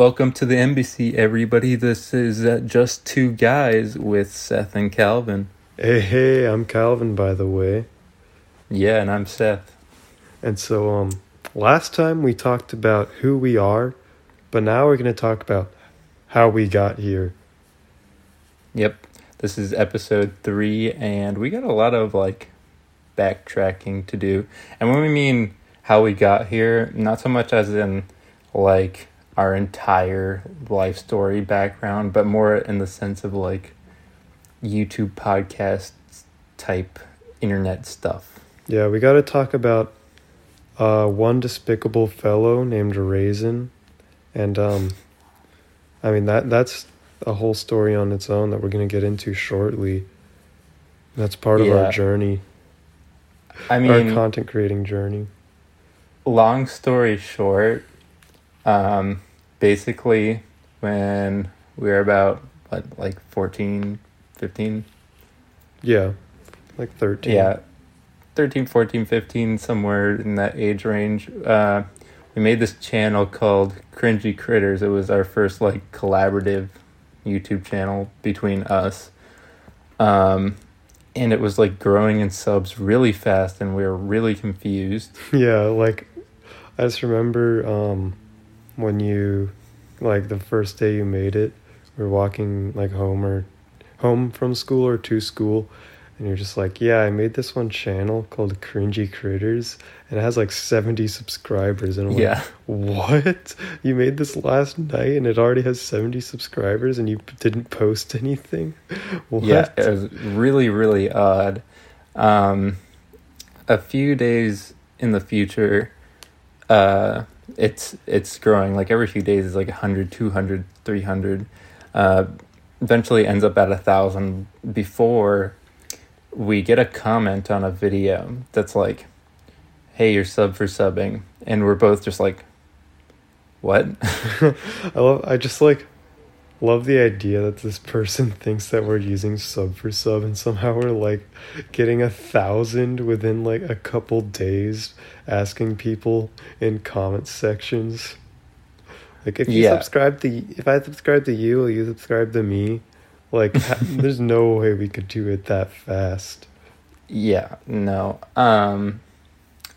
Welcome to the embassy, everybody. This is uh, just two guys with Seth and Calvin. Hey, hey, I'm Calvin, by the way. Yeah, and I'm Seth. And so, um, last time we talked about who we are, but now we're going to talk about how we got here. Yep, this is episode three, and we got a lot of like backtracking to do. And when we mean how we got here, not so much as in like our entire life story background, but more in the sense of like YouTube podcast type internet stuff. Yeah, we got to talk about uh, one despicable fellow named Raisin, and um, I mean that that's a whole story on its own that we're gonna get into shortly. That's part of Yeah. our journey, I mean, our content creating journey. long story short, um, basically, when we were about, what, like 14, 15? Yeah, like thirteen. Yeah, 13, 14, 15, somewhere in that age range. Uh, we made this channel called Cringy Critters. It was our first, like, collaborative YouTube channel between us. Um, and it was, like, growing in subs really fast, and we were really confused. Yeah, like I just remember um when you like the first day you made it, were walking like home or home from school or to school and you're just like, Yeah, I made this one channel called Cringy Critters and it has like seventy subscribers and I'm like, Yeah. What? You made this last night and it already has seventy subscribers and you p- didn't post anything? What? Yeah, it was really, really odd. Um, a few days in the future, uh, it's it's growing. Like every few days is like 100, 200, 300. Uh, eventually ends up at a thousand before we get a comment on a video that's like, hey, you're sub for subbing. And we're both just like, what? I love. I just like love the idea that this person thinks that we're using sub for sub, and somehow we're like getting a thousand within like a couple days, asking people in comment sections. Like if you Yeah. subscribe to if I subscribe to you, will you subscribe to me? Like there's no way we could do it that fast. Yeah, no. Um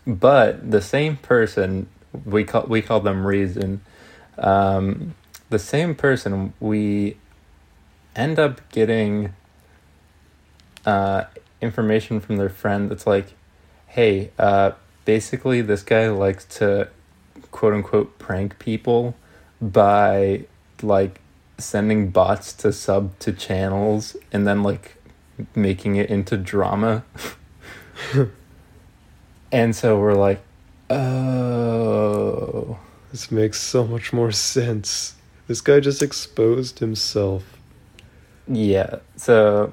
but the same person we call we call them reason. Um the same person we end up getting uh information from their friend that's like, "Hey, uh basically this guy likes to quote unquote prank people by like sending bots to sub to channels and then like making it into drama. and so we're like, oh, This makes so much more sense. This guy just exposed himself. yeah. So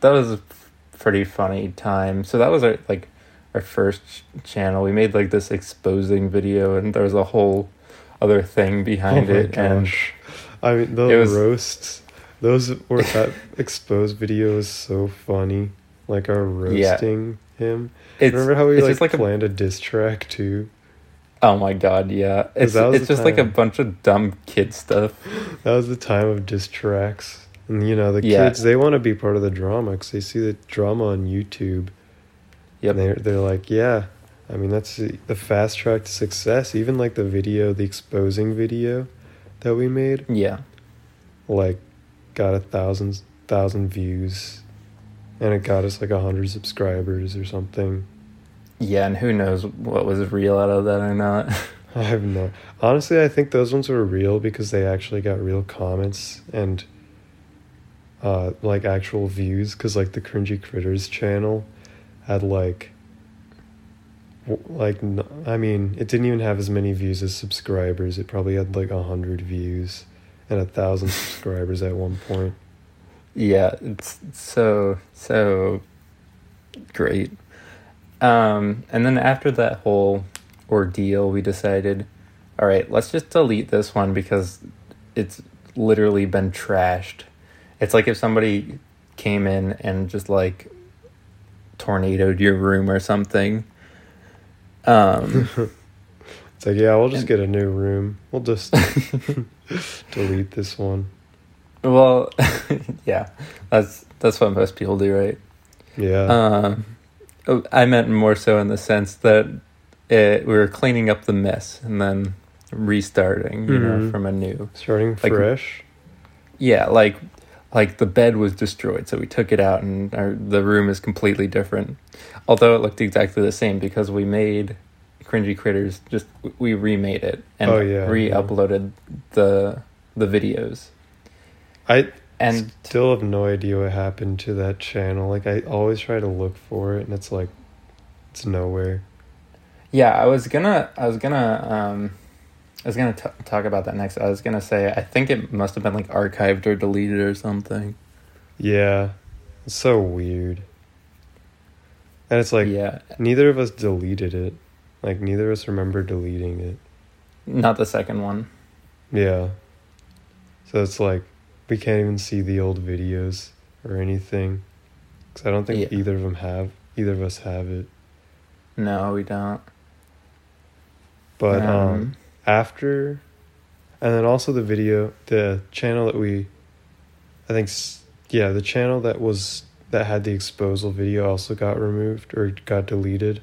that was a pretty funny time. So that was our like our first ch- channel. We made like this exposing video, and there was a whole other thing behind oh it. And. I mean, the was- roasts, those were that exposed video is so funny. Like our Yeah. roasting him. it's Remember how we like, just like a planned a diss track too? Oh my god, yeah. It's it's just like a bunch of dumb kid stuff. That was the time of diss tracks. And you know, the Yeah. kids, they want to be part of the drama because they see the drama on YouTube. Yep. And they're, they're like, yeah, I mean, that's the the fast track to success. Even like the video, the exposing video that we made, Yeah. like got a thousand thousand views and it got us like a hundred subscribers or something Yeah, and who knows what was real out of that or not. i have no honestly i think those ones were real because they actually got real comments and uh like actual views because like the cringy critters channel had like like i mean it didn't even have as many views as subscribers it probably had like a hundred views and a thousand subscribers at one point yeah, it's so so great. Um, and then after that whole ordeal, we decided, all right, let's just delete this one because it's literally been trashed. It's like if somebody came in and just like tornadoed your room or something. Um, It's like, yeah, we'll just And- get a new room. We'll just delete this one. Well, yeah, that's that's what most people do, right? Yeah. Um, I meant more so in the sense that it, we were cleaning up the mess and then restarting, you know, Mhm. from a new. Starting like- fresh. Yeah, like like the bed was destroyed, so we took it out, and our, the room is completely different. Although it looked exactly the same because we made cringy critters. Just we remade it and Oh, yeah, re-uploaded the the videos. I And still have no idea what happened to that channel. Like I always try to look for it and it's like it's nowhere. Yeah, I was gonna, I was gonna, um, I was gonna t- talk about that next. I was gonna say, I think it must have been like archived or deleted or something. Yeah. It's so weird. And it's like yeah, neither of us deleted it. Like neither of us remember deleting it. not the second one. Yeah. So it's like we can't even see the old videos or anything. Cuz I don't think Yeah. either of them have either of us have it. No, we don't. But um after and then also the video the channel that we i think yeah the channel that was that had the exposal video also got removed or got deleted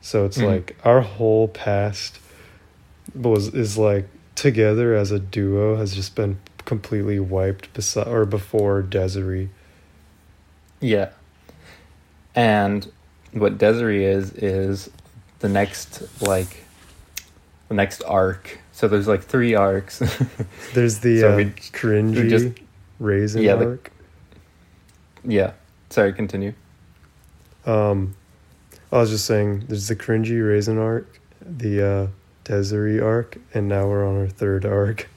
so it's Mhm. like our whole past was is like together as a duo has just been completely wiped beside or before Desiree. yeah, and what Desiree is is the next like the next arc. So there's like three arcs. There's the So uh, we- cringy we just- raisin Yeah, the- arc. yeah. Sorry, continue. Um, I was just saying, there's the cringy raisin arc, the uh, Desiree arc, and now we're on our third arc.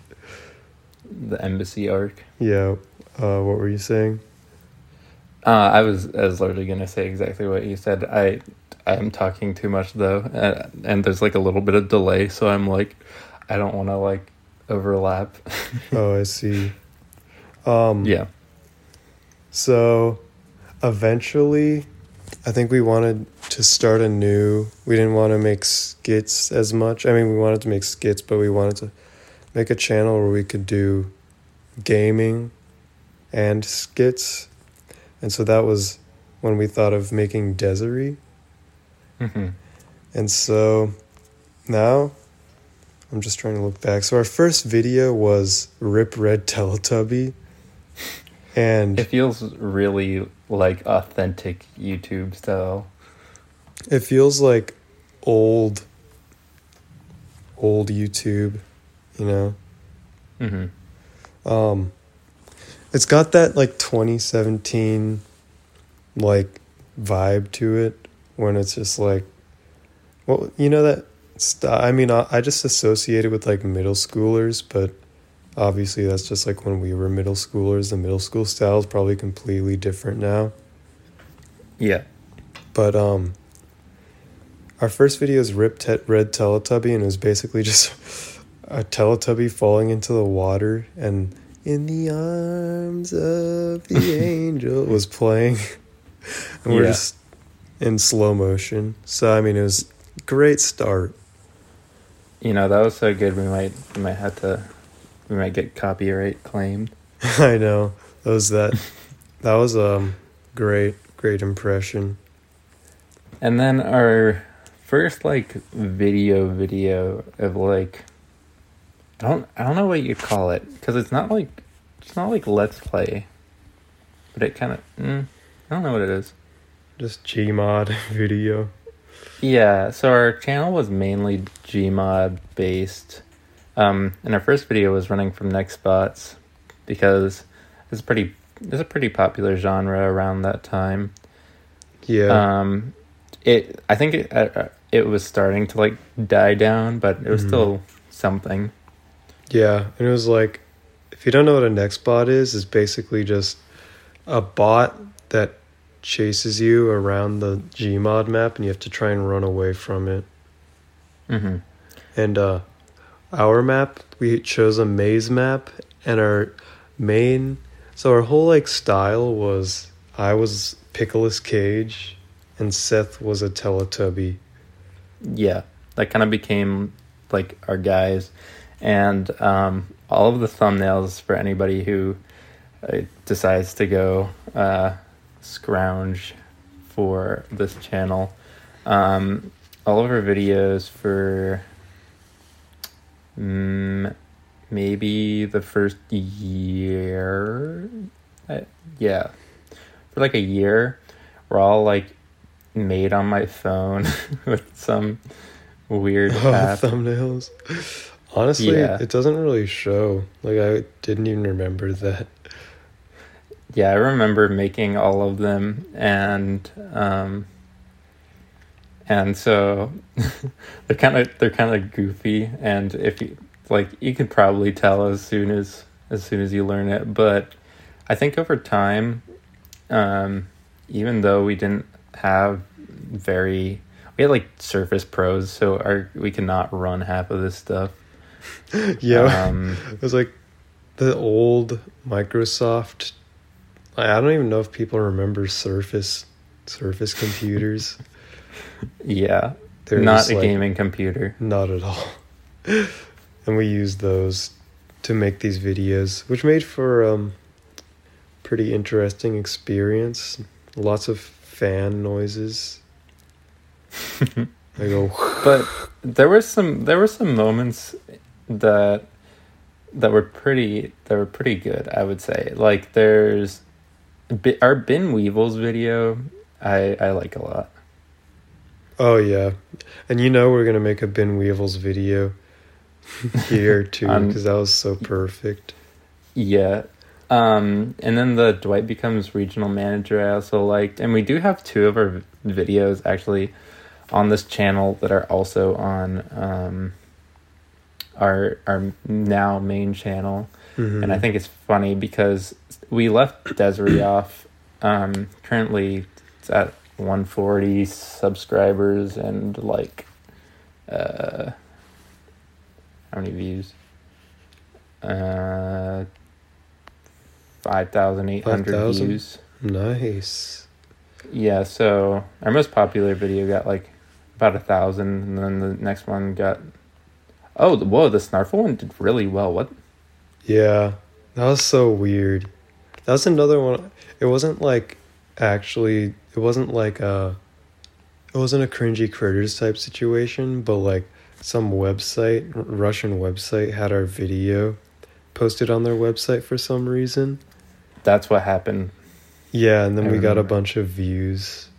The embassy arc. Yeah. Uh, what were you saying? Uh, I was I was literally gonna say exactly what you said. I I'm talking too much though, uh, and there's like a little bit of delay, so I'm like, I don't want to like overlap. oh, I see. Um, yeah. So, eventually, I think we wanted to start a new. We didn't want to make skits as much. I mean, we wanted to make skits, but we wanted to make a channel where we could do gaming and skits. And so that was when we thought of making Desiree. hmm And so now I'm just trying to look back. So our first video was Rip Red Teletubby. And It feels really like authentic YouTube style. it feels like old old YouTube, you know. hmm Um it's got that like 2017 like vibe to it when it's just like well, you know that st- I mean I, I just associate it with like middle schoolers, but obviously that's just like when we were middle schoolers. The middle school style is probably completely different now. Yeah. But um our first video is Rip Red Teletubby and it was basically just a Teletubby falling into the water and in the arms of the angel was playing. and we're Yeah. just in slow motion. So I mean it was a great start. You know that was so good. We might we might have to we might get copyright claimed. I know. That was that that was um great great impression. And then our first like video video of like I don't I don't know what you call it because it's not like it's not like let's play, but it kind of mm, I don't know what it is. Just Gmod video. Yeah, so our channel was mainly Gmod based. Um, and our first video was running from next Nextbots because it's pretty it's a pretty popular genre around that time. Yeah. Um, it I think it uh, it was starting to like die down, but it was Mhm. still something. Yeah, and it was like, if you don't know what a next bot is, it's basically just a bot that chases you around the Gmod map, and you have to try and run away from it. hmm And uh, our map, we chose a maze map, and our main, so our whole like style was I was Pickles Cage, and Seth was a Teletubby. Yeah, that kind of became like our guys, and um, all of the thumbnails for anybody who uh, decides to go uh, scrounge for this channel. Um, all of our videos for mm, maybe the first year, uh, yeah, for like a year, we're all like made on my phone with some weird Oh, thumbnails. Honestly, Yeah. it doesn't really show. Like I didn't even remember that. Yeah, I remember making all of them, and um, and so they're kind of they're kind of goofy, and if you like, you could probably tell as soon as as soon as you learn it. But I think over time, um, even though we didn't have very, we had like Surface Pros, so our we cannot run half of this stuff. yeah, Um, it was like the old Microsoft. I don't even know if people remember Surface Surface computers. yeah, They're not a like- gaming computer. Not at all. and we used those to make these videos, which made for um pretty interesting experience. Lots of fan noises. I go but there were some there were some moments that that were pretty that were pretty good i would say. Like there's our bin weevils video i i like a lot. Oh yeah, and you know we're gonna make a Bin Weevils video here too because that was so perfect. yeah. Um and then the dwight becomes regional manager i also liked. And we do have two of our videos actually on this channel that are also on um our our now main channel Mhm. and I think it's funny because we left Desiree off. Um, currently, it's at 140 subscribers and like, uh, how many views? Uh, 5,800 5,000? views. nice. Yeah, so our most popular video got like about a thousand, and then the next one got. Oh, whoa! The Snarful one did really well. What? Yeah, that was so weird. That was another one. It wasn't like actually. It wasn't like a. It wasn't a cringy critters type situation, but like some website, Russian website, had our video posted on their website for some reason. That's what happened Yeah, and then I we got a bunch of views.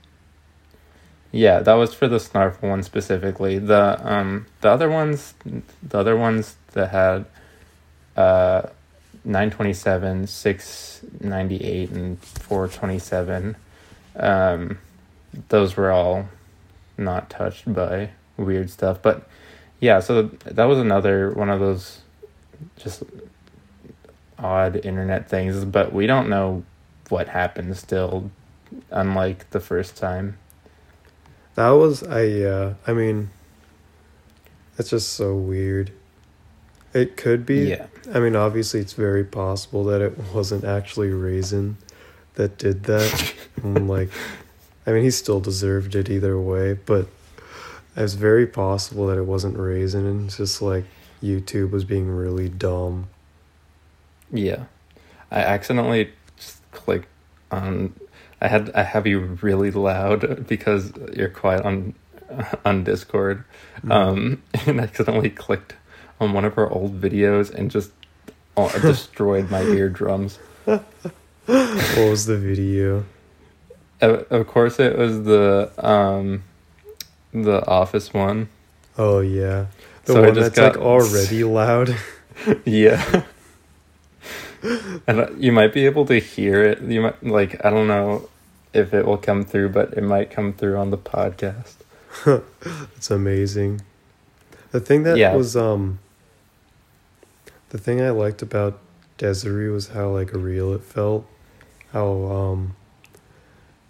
Yeah, that was for the Snarful one specifically. The um the other ones the other ones that had uh 927, 698 and 427 um those were all not touched by weird stuff. But yeah, so that was another one of those just odd internet things, but we don't know what happened still unlike the first time. That was I uh I mean it's just so weird. It could be Yeah. I mean obviously it's very possible that it wasn't actually Raisin that did that. like I mean he still deserved it either way, but it's very possible that it wasn't Raisin and it's just like YouTube was being really dumb. Yeah, I accidentally just clicked on. I had I have you really loud because you're quiet on on Discord, um, and accidentally clicked on one of our old videos and just it destroyed my eardrums. What was the video? Of, of course, it was the um, the Office one. Oh yeah. The So I one that's like got- already loud. Yeah. And you might be able to hear it. You might like I don't know if it will come through, but it might come through on the podcast. It's amazing. The thing that Yeah. was um the thing I liked about Desiree was how like real it felt. How um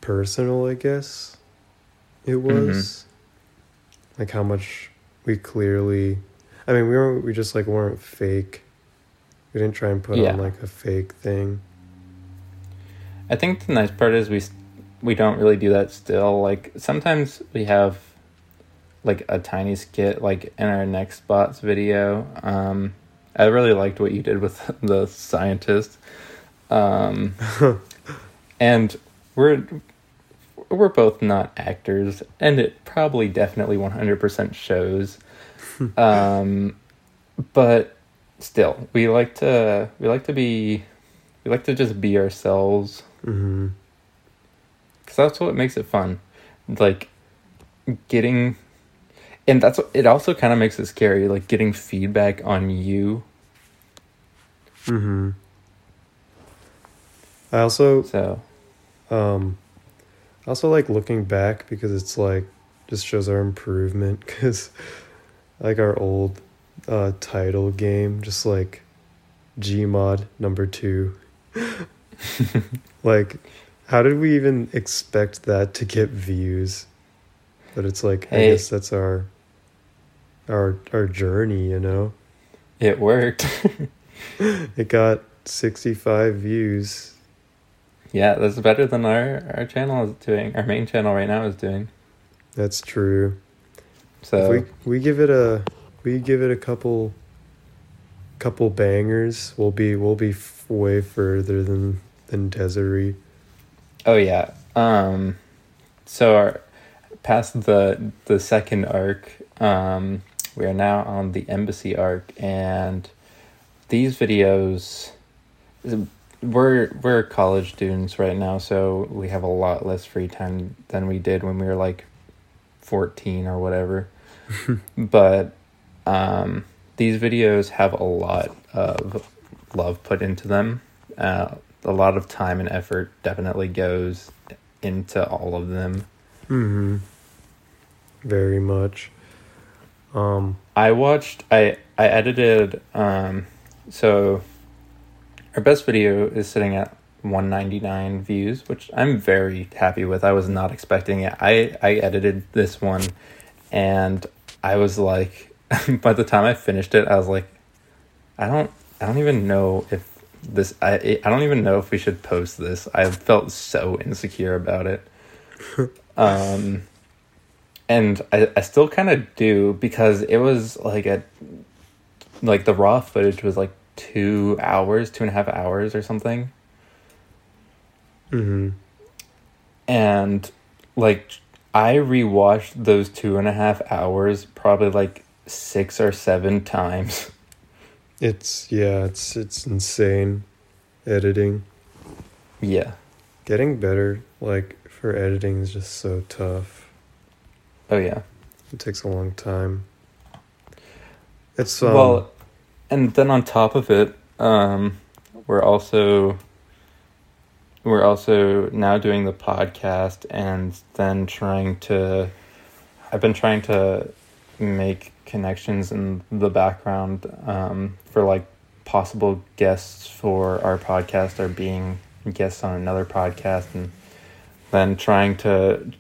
personal I guess it was. Like how much we clearly I mean we weren't we just like weren't fake. We didn't try and put Yeah. on like a fake thing. I think the nice part is we we don't really do that still. Like sometimes we have like a tiny skit like in our Nextbots video. Um I really liked what you did with the scientist. Um, and we're we're both not actors, and it probably definitely one hundred percent shows. um, but still, we like to we like to be we like to just be ourselves Mm-hmm. because that's what makes it fun. Like getting, and that's what, it also kind of makes it scary. Like getting feedback on you. Mm-hmm. I also So um I also like looking back because it's like just shows our improvement because like our old uh title game just like Gmod number two like how did we even expect that to get views but it's like I guess that's our our our journey you know it worked. it got 65 views yeah, that's better than our our channel is doing. Our main channel right now is doing. that's true So If we we give it a we give it a couple couple bangers, we'll be we'll be f- way further than than Desiree. Oh yeah. Um so our past the the second arc, um we are now on the embassy arc and these videos we're we're college students right now, so we have a lot less free time than we did when we were like 14 or whatever. but um these videos have a lot of love put into them. Uh, a lot of time and effort definitely goes into all of them. Mm-hmm. Very much. Um. I watched I I edited um so our best video is sitting at 199 views, which I'm very happy with. I was not expecting it. I I edited this one and I was like by the time I finished it, I was like I don't I don't even know if this I I don't even know if we should post this. I felt so insecure about it. um and I, I still kind of do because it was like a like the raw footage was like two hours two and a half hours or something Mm-hmm. and like i rewatched those two and a half hours probably like six or seven times It's yeah. It's it's insane. Editing, yeah getting better. Like for editing is just so tough. oh yeah It takes a long time. It's um, well and then on top of it um we're also we're also now doing the podcast and then trying to i've been trying to make connections in the background um for like possible guests for our podcast or being guests on another podcast and then trying to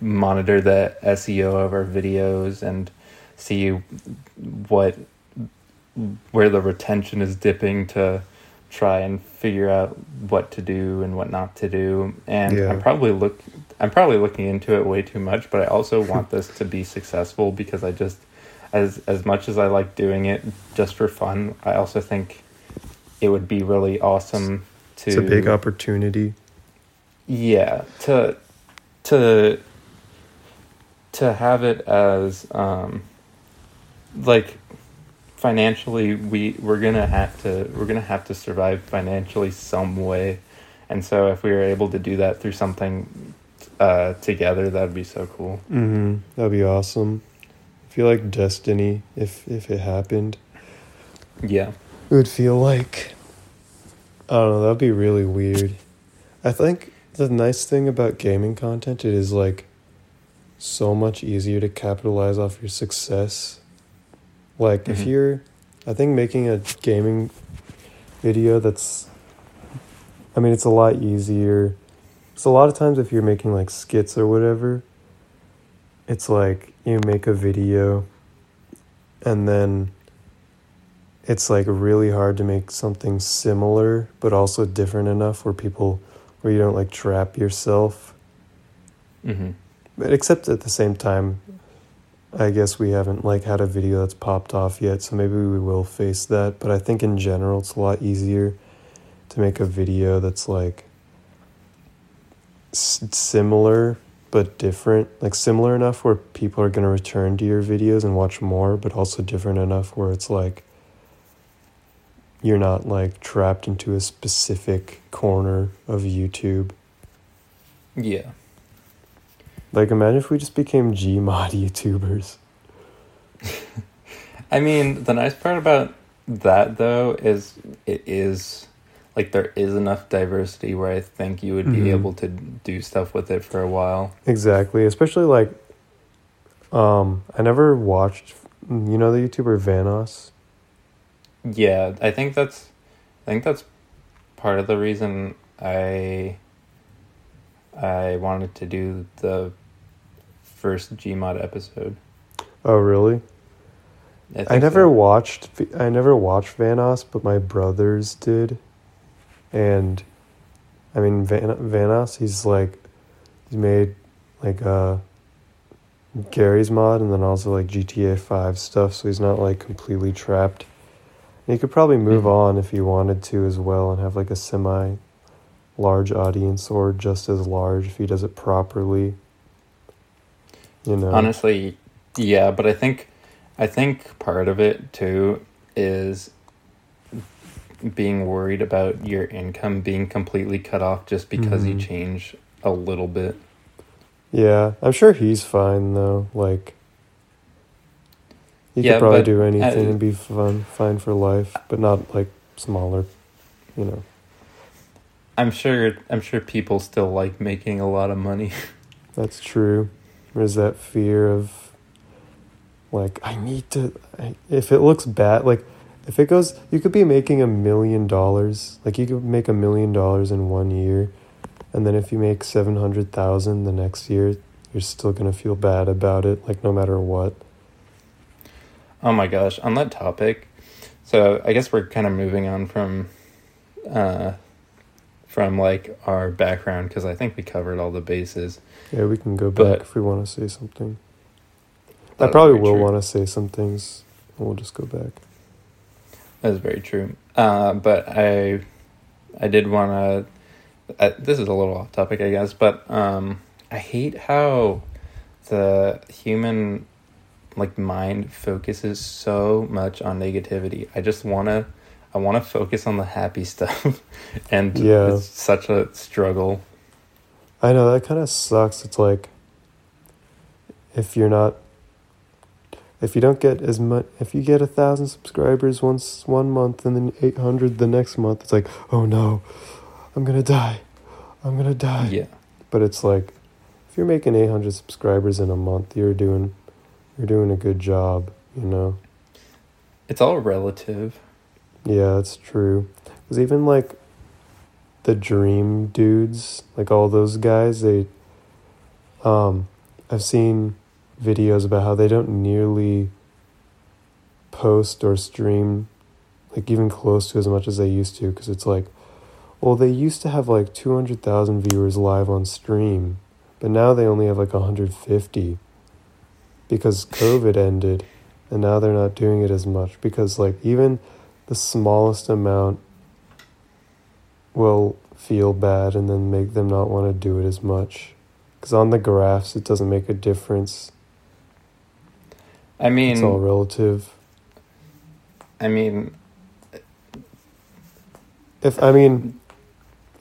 monitor the SEO of our videos and see what where the retention is dipping to try and figure out what to do and what not to do and Yeah. i'm probably look i'm probably looking into it way too much but i also want this to be successful because i just as as much as i like doing it just for fun i also think it would be really awesome to it's a big opportunity. yeah to to to have it as um like financially we we're gonna have to we're gonna have to survive financially some way and so if we were able to do that through something uh together that'd be so cool Mm-hmm. That'd be awesome. I feel like destiny if if it happened. yeah It would feel like I don't know, that'd be really weird. I think the nice thing about gaming content it is like so much easier to capitalize off your success. Like if Mhm. you're I think making a gaming video that's I mean it's a lot easier. So a lot of times if you're making like skits or whatever, it's like you make a video and then it's like really hard to make something similar but also different enough where people where you don't like trap yourself hmm but except at the same time I guess we haven't like had a video that's popped off yet, so maybe we will face that. But I think in general, it's a lot easier to make a video that's like s- similar but different, like similar enough where people are going to return to your videos and watch more, but also different enough where it's like you're not like trapped into a specific corner of YouTube. Yeah. Like imagine if we just became Gmod YouTubers. I mean, the nice part about that though is it is like there is enough diversity where I think you would be Mhm. able to do stuff with it for a while. Exactly, especially like um I never watched you know the YouTuber Vanoss? Yeah, I think that's I think that's part of the reason I I wanted to do the first Gmod episode. Oh really? I, I never so. watched I never watched Vanoss, but my brothers did. And I mean Van, Vanoss, he's like he made like uh Garry's Mod and then also like GTA 5 stuff, so he's not like completely trapped. And he could probably move Mhm. on if he wanted to as well and have like a semi large audience or just as large if he does it properly. You know. Honestly, yeah, but I think I think part of it too is being worried about your income being completely cut off just because you Mhm. change a little bit. Yeah, I'm sure he's fine though. Like, he Yeah, could probably do anything and be fun, fine for life, but not like smaller. You know. I'm sure I'm sure people still like making a lot of money. That's true. There's that fear of, like, I need to. I, if it looks bad, like, if it goes, you could be making a million dollars. Like, you could make a million dollars in one year, and then if you make seven hundred thousand the next year, you're still gonna feel bad about it. Like, no matter what. Oh my gosh, on that topic. So, I guess we're kind of moving on from uh from like our background because I think we covered all the bases. Yeah, we can go But- back if we want to say something. I probably will want to say some things, and we'll just go back. That's very true. Uh, but I, I did want to. This is a little off topic, I guess, but um, I hate how the human like mind focuses so much on negativity. I just want to. I want to focus on the happy stuff, and Yeah. it's such a struggle. I know that kind of sucks. It's like if you're not, if you don't get as much, if you get a thousand subscribers once one month and then eight hundred the next month, it's like, oh no, I'm gonna die, I'm gonna die. Yeah, But it's like, if you're making eight hundred subscribers in a month, you're doing, you're doing a good job. You know. it's all relative. Yeah, that's true. Because even like the Dream dudes, like all those guys, they, um, I've seen videos about how they don't nearly post or stream like even close to as much as they used to. Because it's like, well, they used to have like 200,000 viewers live on stream, but now they only have like 150 because COVID ended and now they're not doing it as much because like even the smallest amount will feel bad and then make them not want to do it as much because on the graphs it doesn't make a difference I mean, it's all relative I mean, if i mean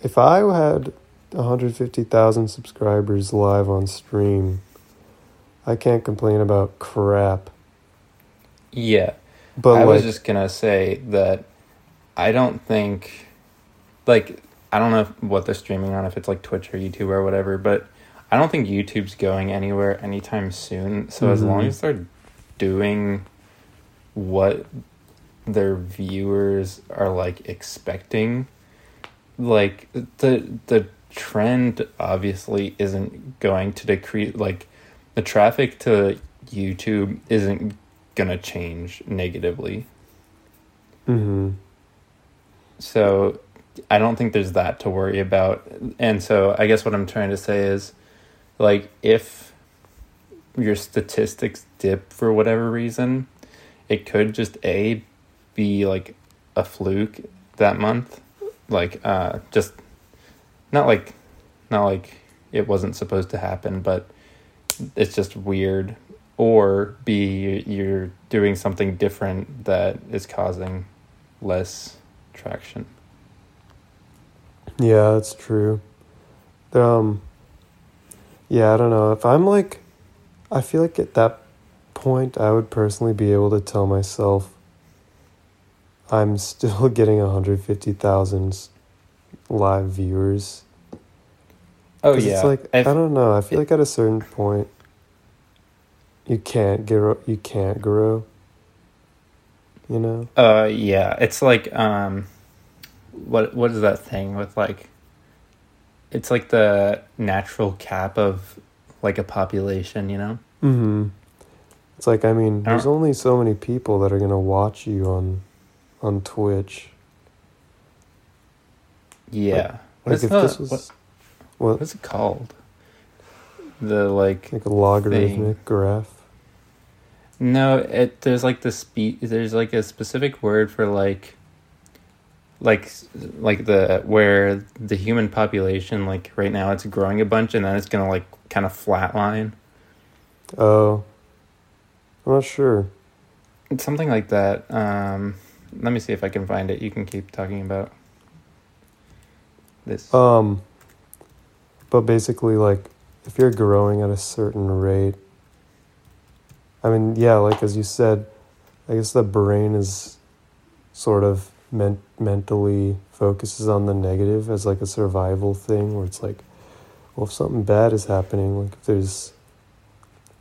if i had 150000 subscribers live on stream i can't complain about crap yeah. but I like was just gonna say that I don't think, like, I don't know what they're streaming on, if it's like Twitch or YouTube or whatever, but I don't think YouTube's going anywhere anytime soon. So as long mm-hmm. as they're doing what their viewers are like expecting, like the the trend obviously isn't going to decrease. Like the traffic to YouTube isn't gonna change negatively. hmm So I don't think there's that to worry about. And so I guess what I'm trying to say is like if your statistics dip for whatever reason, it could just a be like a fluke that month, like uh, just not like not like it wasn't supposed to happen, but it's just weird. Or B, you're doing something different that is causing less traction. Yeah, that's true. Um, yeah, I don't know. If I'm like, I feel like at that point, I would personally be able to tell myself I'm still getting 150,000 live viewers. Oh yeah, It's like, I've- I don't know. I feel like at a certain point, you can't grow. You can't grow. You know? Uh, yeah, it's like um, what what is that thing with like? It's like the natural cap of like a population, you know. Mm-hmm. It's like I mean, there's only so many people that are gonna watch you on, on Twitch. Yeah. What Like if the, this was what, what, what is it called? The like like a logarithmic graph. no, it there's like the speed. There's like a specific word for like. Like, like the where the human population like right now it's growing a bunch and then it's gonna like kind of flatline. Oh, I'm not sure. It's something like that. Um, let me see if I can find it. You can keep talking about this. Um, but basically, like, if you're growing at a certain rate, I mean, yeah, like as you said, I guess the brain is sort of men- mentally focuses on the negative as like a survival thing, where it's like, well, if something bad is happening, like if there's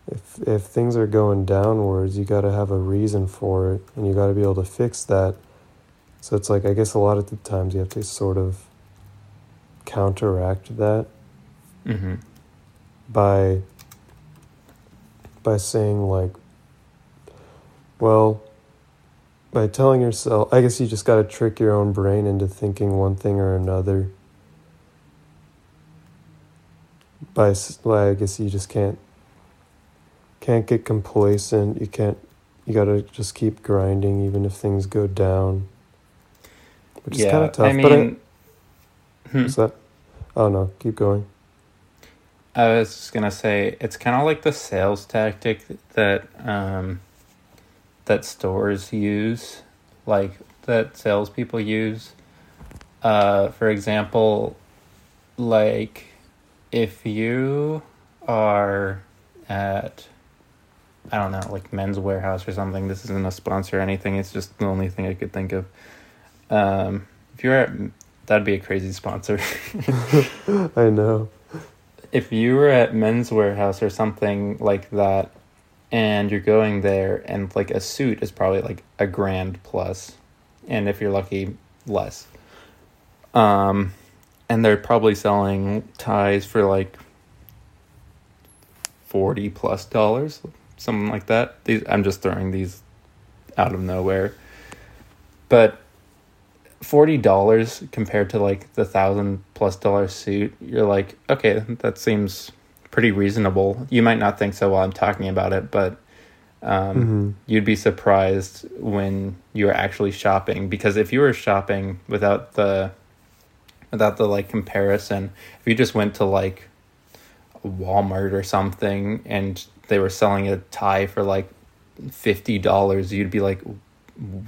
if if things are going downwards, you got to have a reason for it, and you got to be able to fix that. So it's like I guess a lot of the times you have to sort of counteract that mm-hmm. by by saying like well by telling yourself i guess you just got to trick your own brain into thinking one thing or another by i guess you just can't can't get complacent you can't you got to just keep grinding even if things go down which is kind of tough I mean, but I, hmm. what's that oh no keep going I was just gonna say it's kind of like the sales tactic that um, that stores use, like that salespeople use. Uh, for example, like if you are at I don't know, like Men's Wearhouse or something. This isn't a sponsor or anything. It's just the only thing I could think of. Um, if you're at, that'd be a crazy sponsor. i know if you were at Men's Wearhouse or something like that, and you're going there, and like a suit is probably like a grand plus, and if you're lucky, less. Um, and they're probably selling ties for like forty plus dollars, something like that. These I'm just throwing these out of nowhere, but forty dollars compared to like the thousand plus dollar suit, you're like, okay, that seems pretty reasonable. You might not think so while I'm talking about it, but um, Mhm. you'd be surprised when you're actually shopping because if you were shopping without the without the like comparison, if you just went to like Walmart or something and they were selling a tie for like fifty dollars, you'd be like,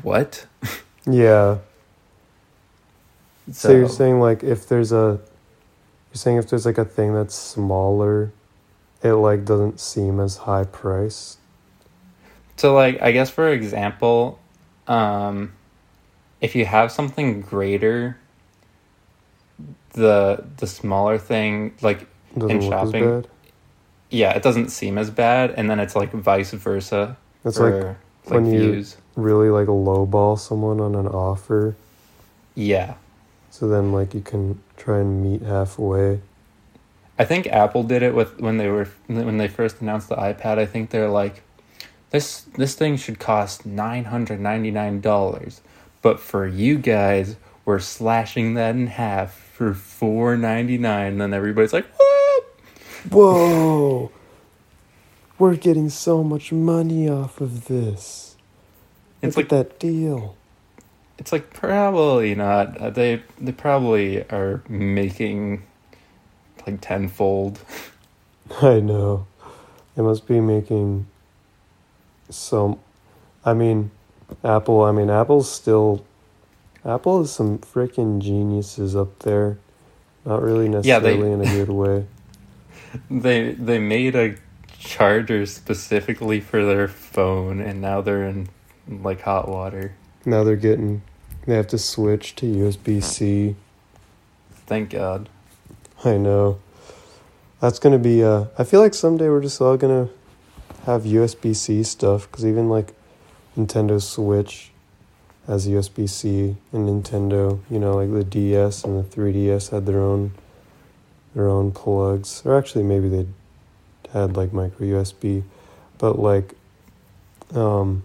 what? Yeah. So, you're saying like if there's a you're saying if there's like a thing that's smaller, it like doesn't seem as high price. So like I guess for example, um if you have something greater the the smaller thing like doesn't In shopping, yeah, it doesn't seem as bad and then it's like vice versa It's for like like when you- really like lowball someone on an offer, Yeah. so then like you can try and meet halfway. I think Apple did it with when they were when they first announced the iPad. I think they're like, this this thing should cost nine hundred ninety nine dollars, but for you guys, we're slashing that in half for four ninety nine. and Then everybody's like, what? Whoa! we're getting so much money off of this. It's Look like at that deal. it's like probably not. Uh, They they probably are making like tenfold. I know. They must be making some. I mean, Apple. I mean, Apple's still. Apple is some freaking geniuses up there. Not really Yeah, they- necessarily in a good way. They they made a charger specifically for their phone, and now they're in like hot water. Now they're getting. They have to switch to USB C. Thank God. I know. That's gonna be. Uh, I feel like someday we're just all gonna have USB C stuff because even like Nintendo Switch has USB C, and Nintendo, you know, like the DS and the 3DS had their own their own plugs, or actually maybe they had like micro USB, but like, um,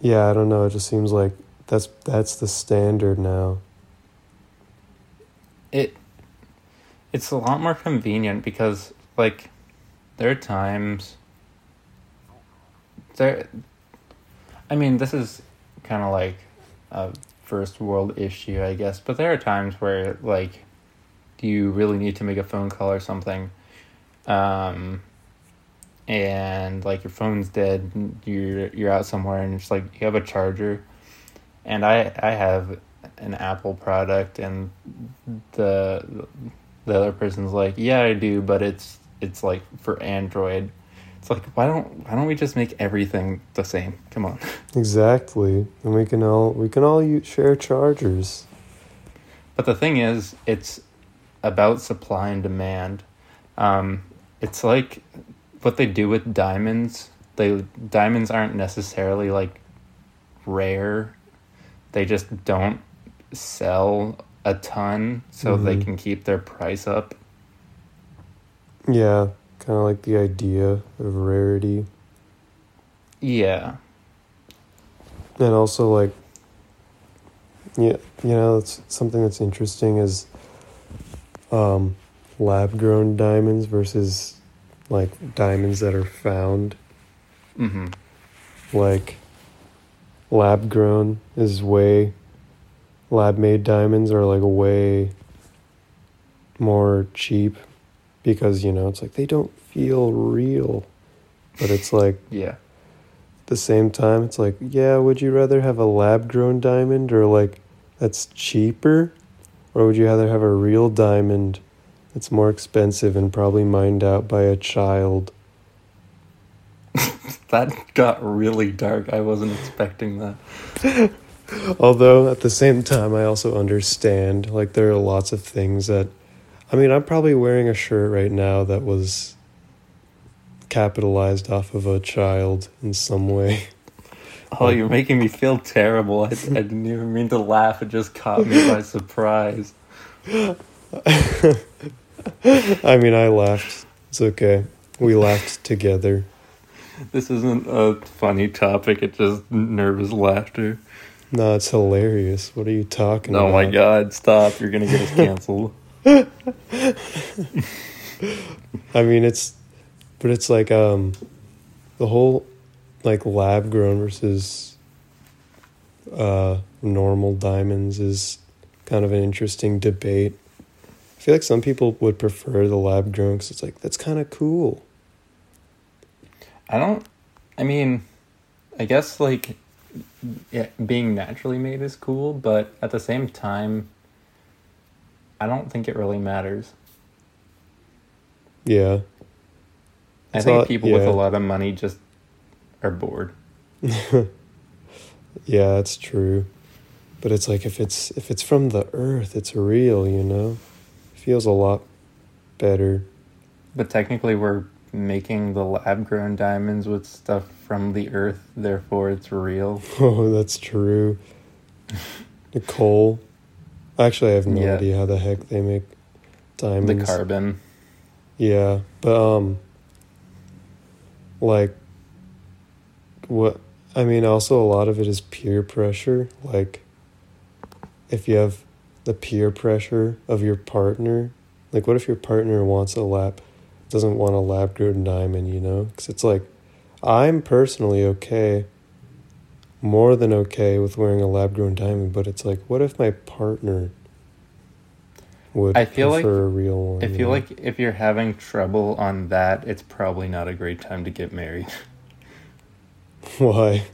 yeah, I don't know. It just seems like that's that's the standard now. It it's a lot more convenient because like there are times there I mean this is kind of like a first world issue I guess but there are times where like you really need to make a phone call or something um and like your phone's dead you're you're out somewhere and it's like you have a charger and I I have an Apple product and the the other person's like, "Yeah, I do, but it's it's like for Android." It's like, "Why don't why don't we just make everything the same? Come on." Exactly, and we can all we can all u- share chargers. But the thing is, it's about supply and demand. Um, it's like what they do with diamonds. They diamonds aren't necessarily like rare. They just don't sell a ton, so they Mhm. can keep their price up. Yeah, kind of like the idea of rarity, Yeah, and also like, yeah, you know, it's something that's interesting is, um, lab grown diamonds versus like diamonds that are found. hmm Like, lab grown is way, lab made diamonds are like way more cheap because, you know, it's like they don't feel real. But it's like, yeah. at the same time, it's like, yeah, would you rather have a lab grown diamond or like that's cheaper? Or would you rather have a real diamond that's more expensive and probably mined out by a child? That got really dark. I wasn't expecting that. Although at the same time, I also understand like there are lots of things that, I mean, I'm probably wearing a shirt right now that was capitalized off of a child in some way. Oh, you're making me feel terrible. I, I didn't even mean to laugh. It just caught me by surprise. I mean, I laughed. It's okay. We laughed together. This isn't a funny topic. It's just nervous laughter. No, it's hilarious. What are you talking Oh about? my god, stop. You're gonna get us canceled. I mean, it's, but it's like um, the whole, like lab grown versus, uh, normal diamonds is kind of an interesting debate. I feel like some people would prefer the lab grown because it's like that's kind of cool. I don't. I mean, I guess like, yeah, being naturally made is cool, but at the same time, I don't think it really matters. Yeah, I think all- people with a lot of money just are bored. yeah, that's true. But it's like if it's if it's from the earth, it's real. You know, feels a lot better. But technically, we're making the lab grown diamonds with stuff from the earth, therefore, it's real. Oh, that's true. The coal. Actually, I have no Yeah. idea how the heck they make diamonds. The carbon. Yeah, but um, like, what? I mean, also a lot of it is peer pressure. Like, if you have the peer pressure of your partner, like, what if your partner wants a lab, doesn't want a lab grown diamond, you know? Because it's like, I'm personally okay, more than okay with wearing a lab grown diamond, but it's like, what if my partner would I feel like a real one? I you feel know? like if you're having trouble on that, it's probably not a great time to get married. Why?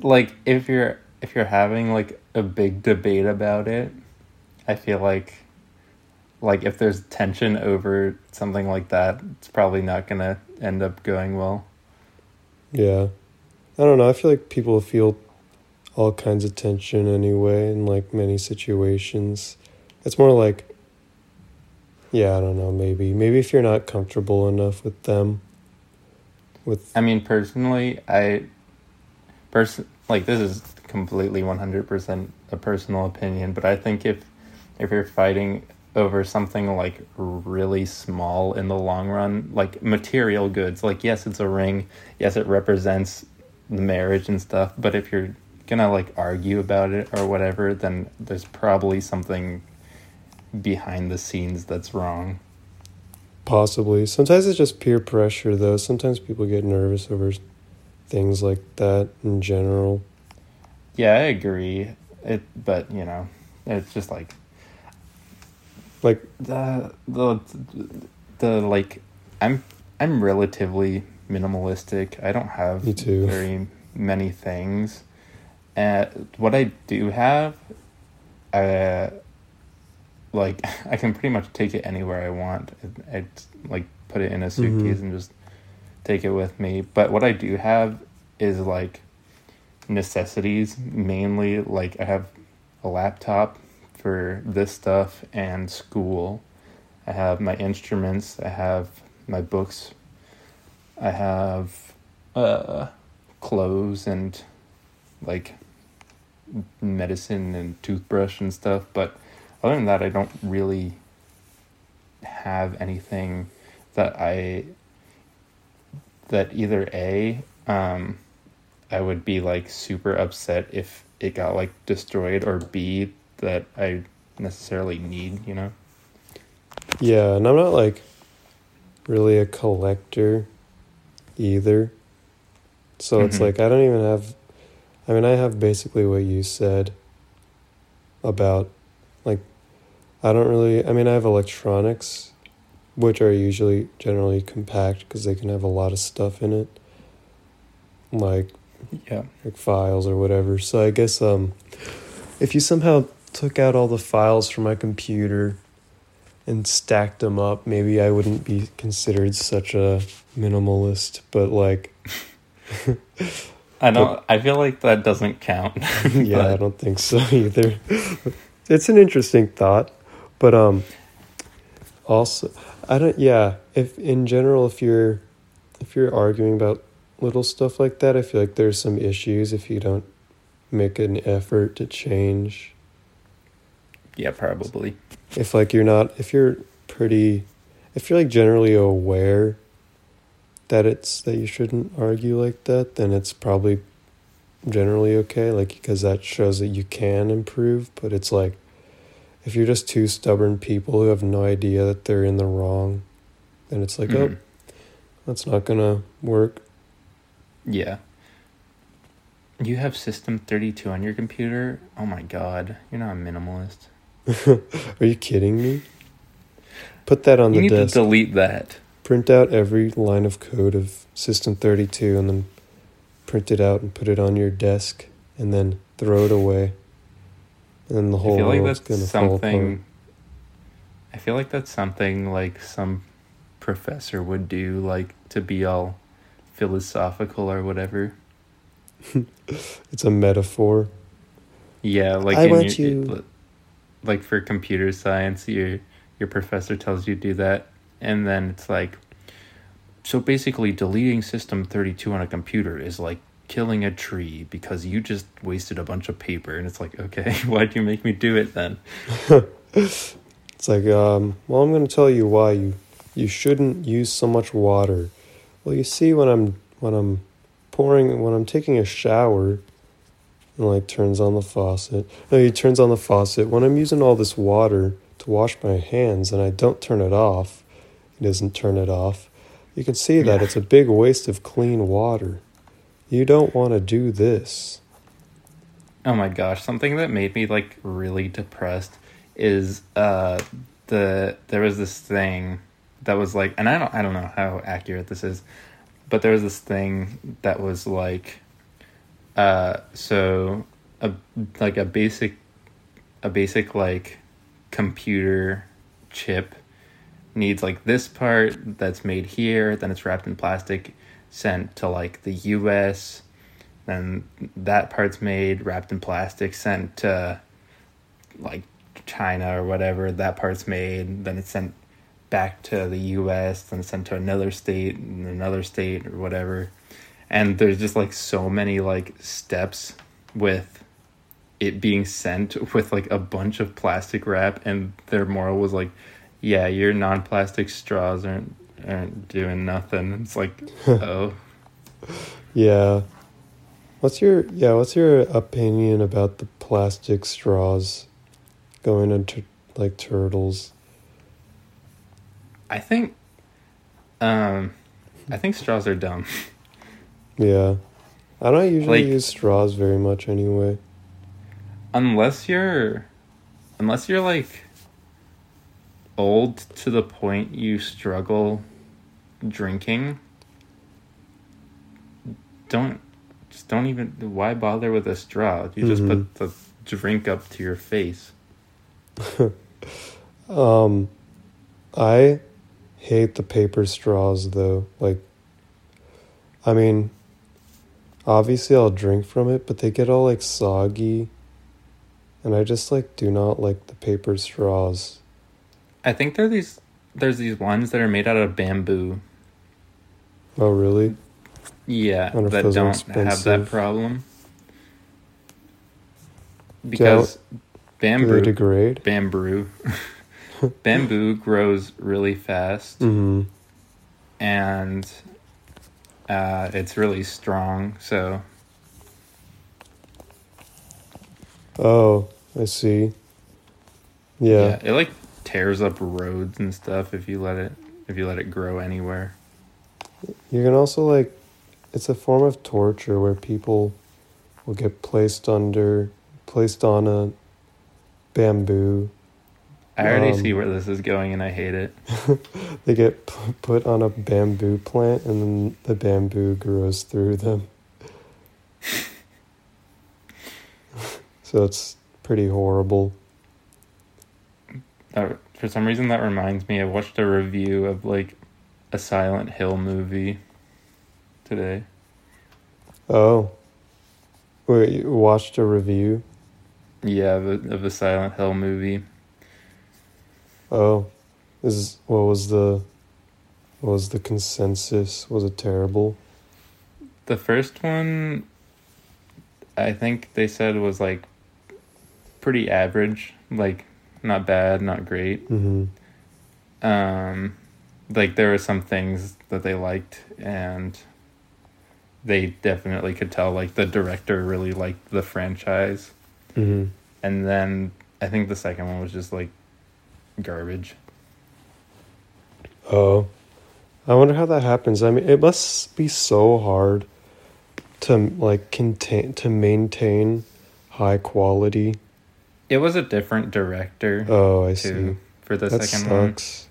like if you're if you're having like a big debate about it, I feel like like if there's tension over something like that, it's probably not to end up going well. Yeah. I don't know. I feel like people feel all kinds of tension anyway in like many situations. It's more like, yeah, I don't know. Maybe, maybe if you're not comfortable enough with them, with I mean, personally, I person like this is completely 100% a personal opinion, but I think if if you're fighting over something like really small in the long run, like material goods, like yes, it's a ring, yes, it represents marriage and stuff, but if you're gonna like argue about it or whatever, then there's probably something behind the scenes that's wrong. possibly. Sometimes it's just peer pressure, though. Sometimes people get nervous over things like that in general. Yeah, I agree. It, but you know, it's just like Like, the the the like I'm I'm relatively minimalistic. I don't have Me too. very many things. And what I do have, uh, like I can pretty much take it anywhere I want. I, I like put it in a suitcase Mhm. and just take it with me. But what I do have is like necessities mainly. Like I have a laptop for this stuff and school. I have my instruments. I have my books. I have uh, clothes and like medicine and toothbrush and stuff. But other than that, I don't really have anything that I that either a um, I would be like super upset if it got like destroyed, or b that I necessarily need. You know. yeah, and I'm not like really a collector either. So it's Mhm. like I don't even have I mean I have basically what you said about like I don't really I mean I have electronics which are usually generally compact because they can have a lot of stuff in it like Yeah. like files or whatever. So I guess um if you somehow took out all the files from my computer and stacked them up, maybe I wouldn't be considered such a minimalist, but like I don't. I feel like that doesn't count. yeah, I don't think so either. it's an interesting thought, but um also I don't yeah, if in general if you're if you're arguing about little stuff like that, I feel like there's some issues if you don't make an effort to change. Yeah, probably. If like you're not if you're pretty if you're like generally aware that it's that you shouldn't argue like that, then it's probably generally okay like because that shows that you can improve, but it's like if you're just two stubborn people who have no idea that they're in the wrong, then it's like, Mhm. oh, that's not gonna work. Yeah. You have System 32 on your computer? Oh my god. You're not a minimalist. Are you kidding me? Put that on You the need desk. to delete that. print out every line of code of System 32 and then print it out and put it on your desk and then throw it away. And then the I whole feel like world's that's gonna fall apart. something. I feel like that's something like some professor would do, like to be all philosophical or whatever. It's a metaphor. Yeah, like I want your- you- like for computer science, your your professor tells you to do that, and then it's like, so basically, deleting System Thirty Two on a computer is like killing a tree because you just wasted a bunch of paper, and it's like, okay, why'd you make me do it then? It's like, um, well, I'm going to tell you why you you shouldn't use so much water. Well, you see, when I'm when I'm pouring when I'm taking a shower, and like turns on the faucet. No, he turns on the faucet when I'm using all this water to wash my hands, and I don't turn it off. he doesn't turn it off. You can see that Yeah. it's a big waste of clean water. You don't want to do this. Oh my gosh, something that made me like really depressed is uh the there was this thing that was like and I don't I don't know how accurate this is, but there was this thing that was like uh so a like a basic a basic like computer chip needs like this part that's made here, then it's wrapped in plastic, sent to like the US, then that part's made, wrapped in plastic, sent to like China or whatever, that part's made, then it's sent back to the US, then sent to another state, and another state or whatever. And there's just like so many like steps with it being sent with like a bunch of plastic wrap and their moral was like yeah your non-plastic straws aren't aren't doing nothing it's like oh Yeah. What's your yeah, what's your opinion about the plastic straws going into like turtles? i think um i think straws are dumb Yeah. I don't usually Like- use straws very much anyway. unless you're unless you're like old to the point you struggle drinking don't just don't even why bother with a straw you just Mhm. put the drink up to your face Um I hate the paper straws though. Like I mean obviously I'll drink from it, but they get all like soggy. And I just like do not like the paper straws. i think there are these there's these ones that are made out of bamboo Oh really? yeah Wonder if that those don't have that problem because Do bamboo they degrade? bamboo bamboo grows really fast Mm-hmm. and uh, it's really strong so Oh, I see. Yeah. it like tears up roads and stuff if you let it if you let it grow anywhere You can also like it's a form of torture where people will get placed under placed on a bamboo. I already Um, see where this is going and i hate it They get p- put on a bamboo plant and then the bamboo grows through them. so it's pretty horrible. uh, for some reason that reminds me i watched a review of like a silent hill movie today Oh. Wait, you watched a review? yeah of a, of a silent hill movie Oh. Is what was the what was the consensus? Was it terrible? The first one, I think they said was like pretty average, like not bad, not great. Mm-hmm. Um, like there were some things that they liked, and they definitely could tell like the director really liked the franchise. Mm-hmm. And then I think the second one was just like garbage. Oh, I wonder how that happens. I mean, it must be so hard to like contain to maintain high quality. It was a different director Oh, I too see. for the that second one. sucks.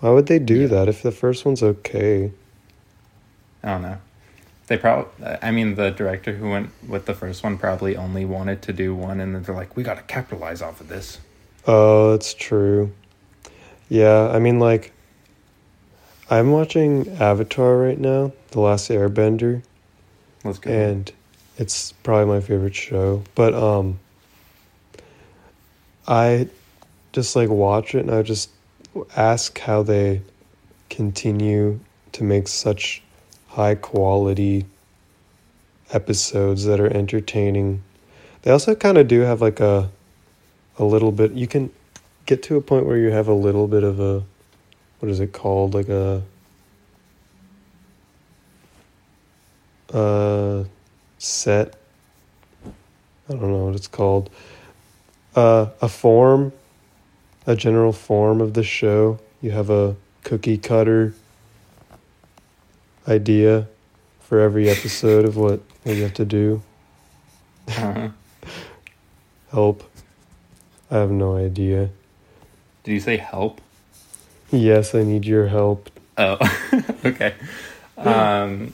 Why would they do Yeah. that if the first one's okay? I don't know. They probably, I mean, the director who went with the first one probably only wanted to do one, and then they're like, we got to capitalize off of this. Oh, that's true. Yeah, I mean, like, I'm watching Avatar right now, The Last Airbender, Let's go. and it's probably my favorite show. But um, I just like watch it, and I just ask how they continue to make such high quality episodes that are entertaining. They also kind of do have like a a little bit you can get to a point where you have a little bit of a what is it called like a uh set I don't know what it's called uh a form a general form of the show you have a cookie cutter idea for every episode of what, what you have to do. Uh-huh. Help. I have no idea. Did you say help? Yes, I need your help. Oh, okay. Um,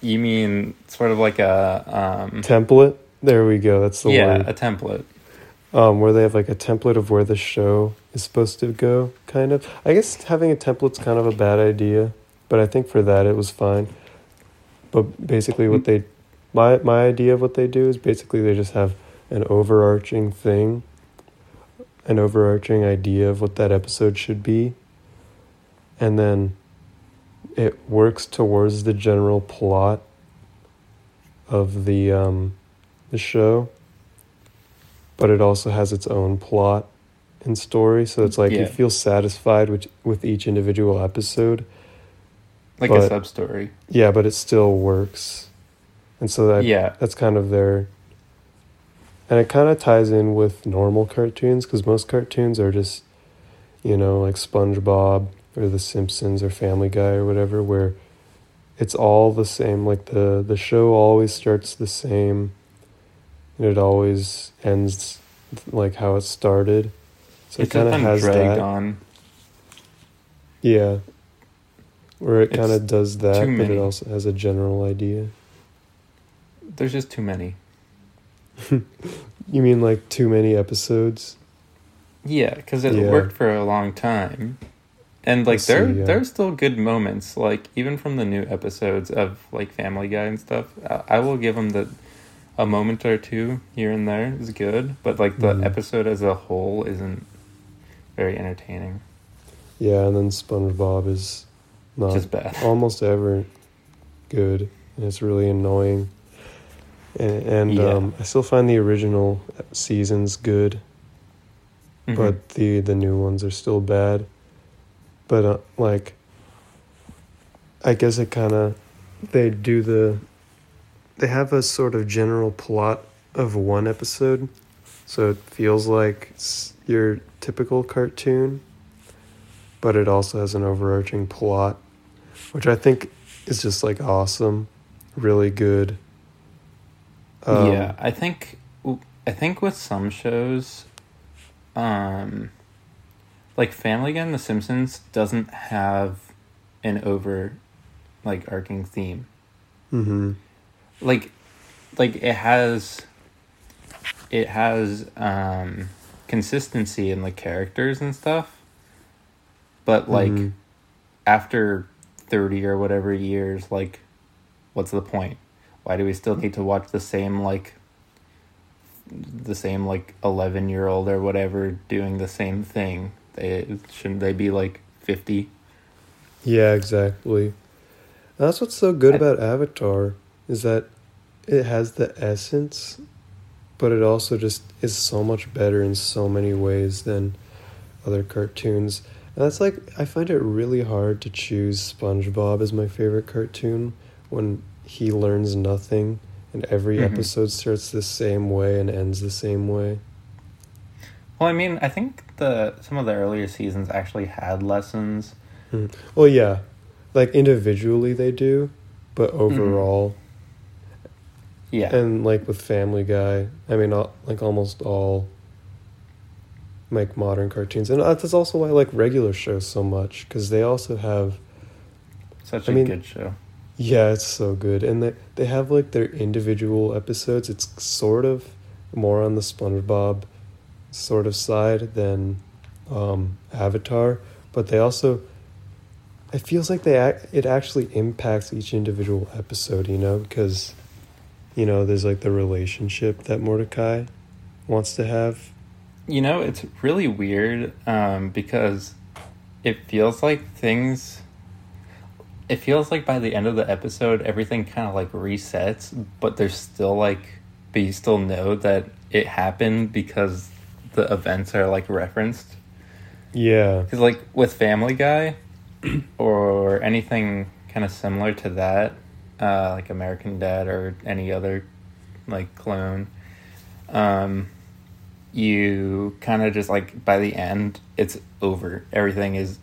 you mean sort of like a um, Template? There we go. That's the yeah, word. a template. um, where they have like a template of where the show is supposed to go, kind of. I guess having a template's kind of a bad idea, but I think for that it was fine. But basically, what they, my my idea of what they do is basically they just have an overarching thing, an overarching idea of what that episode should be, and then it works towards the general plot of the um, the show but it also has its own plot and story. So it's like you feel satisfied with with each individual episode. Like But- a sub story. Yeah, but it still works, and so that Yeah. that's kind of their. And it kind of ties in with normal cartoons because most cartoons are just, you know, like SpongeBob or The Simpsons or Family Guy or whatever, where it's all the same. Like the the show always starts the same, and it always ends like how it started. So it's it kind of has dragged that. on. Yeah. Where it kind of does that, but it also has a general idea. There's just too many. You mean like too many episodes? Yeah, because it Yeah. worked for a long time, and like see, there yeah. there's still good moments. Like even from the new episodes of like Family Guy and stuff, I, I will give them the a moment or two here and there is good, but like the Mhm. episode as a whole isn't very entertaining. Yeah, and then SpongeBob is not Just bad. almost ever good, and it's really annoying. And, and Yeah. um, I still find the original seasons good, Mhm. but the the new ones are still bad. But uh, like, I guess it kind of they do the they have a sort of general plot of one episode, so it feels like your typical cartoon, but it also has an overarching plot, which I think is just like awesome, really good. Um, yeah, I think I think with some shows, um, like Family Guy and The Simpsons doesn't have an over, like arcing theme. Mm-hmm. Like, like it has, it has um consistency in the characters and stuff, but like Mhm. after thirty or whatever years, like, what's the point? Why do we still need to watch the same like the same like 11 year old or whatever doing the same thing they shouldn't they be like 50 Yeah, exactly. That's what's so good I- about Avatar is that it has the essence, but it also just is so much better in so many ways than other cartoons. And that's like I find it really hard to choose SpongeBob as my favorite cartoon when he learns nothing and every Mhm. episode starts the same way and ends the same way. well i mean i think the some of the earlier seasons actually had lessons Mhm. Well, yeah, like individually they do, but overall. yeah And like with Family Guy, I mean, al- like almost all like modern cartoons, and that's also why I like regular shows so much because they also have, such I a mean- good show yeah, it's so good, and they they have like their individual episodes. It's sort of more on the SpongeBob sort of side than um, Avatar, but they also. It feels like they act, it actually impacts each individual episode, you know, because you know there's like the relationship that Mordecai wants to have. you know it's really weird um because it feels like things it feels like by the end of the episode everything kind of like resets but there's still like but you still know that it happened because the events are like referenced. Yeah, because like with family guy or anything kind of similar to that uh like american dad or any other like clone um you kind of just like by the end it's over. Everything is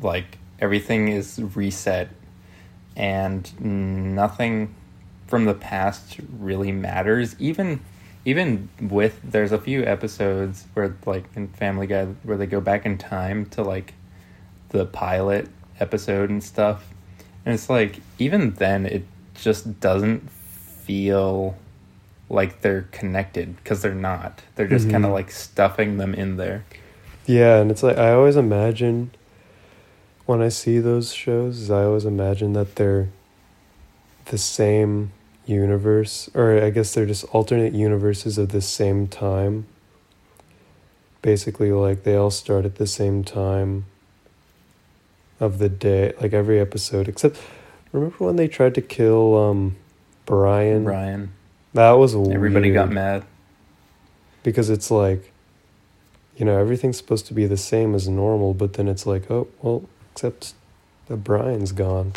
like everything is reset and nothing from the past really matters. Even even with there's a few episodes where like in family guy where they go back in time to like the pilot episode and stuff. And it's like even then it just doesn't feel like they're connected because they're not. They're just kind of mm-hmm. like stuffing them in there. Yeah, and it's like I always imagine when I see those shows, I always imagine that they're the same universe, or I guess they're just alternate universes of the same time. Basically, like they all start at the same time of the day, like every episode, except remember when they tried to kill um, Brian? Ryan That was everybody got mad because it's like you know everything's supposed to be the same as normal but then it's like oh well except that brian's gone.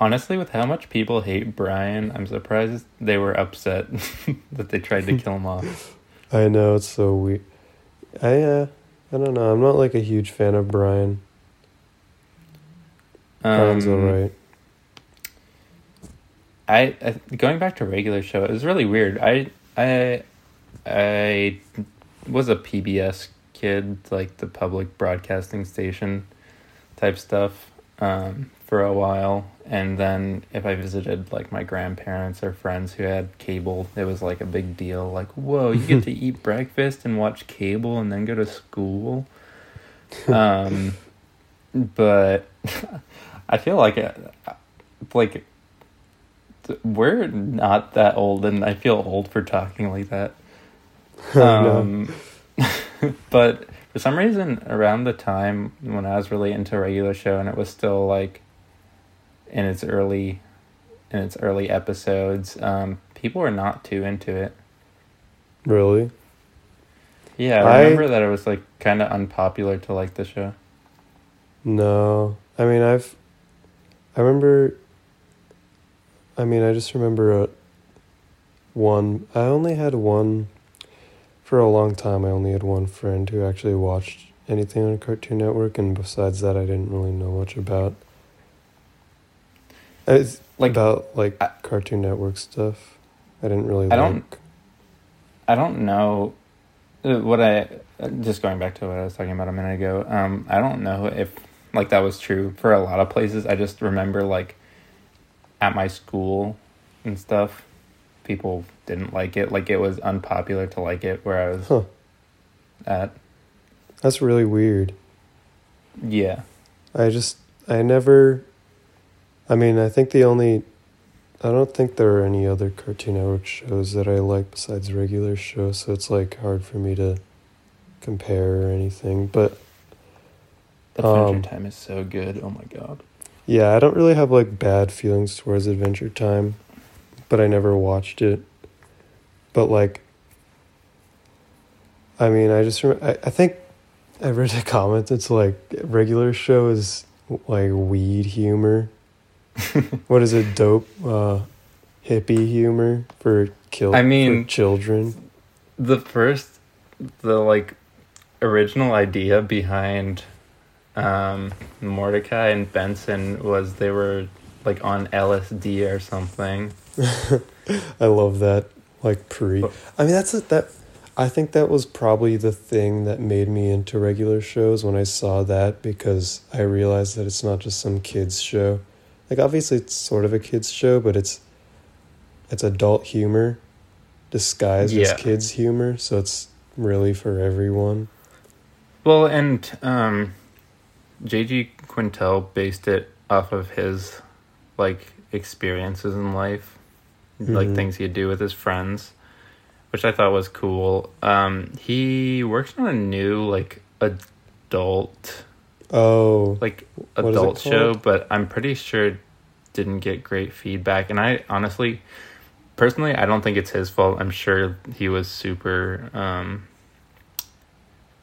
Honestly with how much people hate brian i'm surprised they were upset that they tried to kill him off. I know it's so weird i uh i don't know i'm not like a huge fan of brian. Brian's Um, alright. I, I going back to regular show, it was really weird. I I I was a PBS kid, like the public broadcasting station type stuff, um, for a while. And then if I visited like my grandparents or friends who had cable, it was like a big deal. Like, whoa, you get to eat breakfast and watch cable and then go to school. Um, but I feel like it, like we're not that old, and I feel old for talking like that. Um, but for some reason, around the time when I was really into regular show, and it was still like in its early, in its early episodes, um, people were not too into it. really Yeah, I I- remember that it was like kind of unpopular to like the show. no i mean i've i remember i mean i just remember uh, one i only had one for a long time i only had one friend who actually watched anything on cartoon network and besides that i didn't really know much about it's Like- about like I- cartoon network stuff i didn't really I don't- like I don't know uh, what I uh, just going back to what I was talking about a minute ago. Um, I don't know if like that was true for a lot of places. I just remember like at my school and stuff, people didn't like it. Like it was unpopular to like it where I was huh at. that's really weird Yeah, I just I never I mean, I think the only I don't think there are any other Cartoon Network shows that I like besides regular shows, so it's like hard for me to compare or anything. But Adventure Um, Time is so good. Oh my god. yeah, I don't really have like bad feelings towards Adventure Time, but I never watched it. But like I mean, I just rem- I, I think I read a comment it's like regular show is like weed humor. what is it? Dope uh, hippie humor for kill. I mean- for children. the first the like original idea behind um Mordecai and Benson was they were like on LSD or something. I love that. Like pre. I mean, that's it. That I think that was probably the thing that made me into regular shows when I saw that because I realized that it's not just some kids show. Like obviously it's sort of a kids show, but it's it's adult humor disguised Yeah. as kids humor, so it's really for everyone. Well, and um JG Quintel based it off of his like experiences in life, like Mhm. things he'd do with his friends, which I thought was cool. Um he works on a new like adult Oh, like What is it adult show, but I'm pretty sure it didn't get great feedback. And I honestly, personally, I don't think it's his fault. I'm sure he was super, um,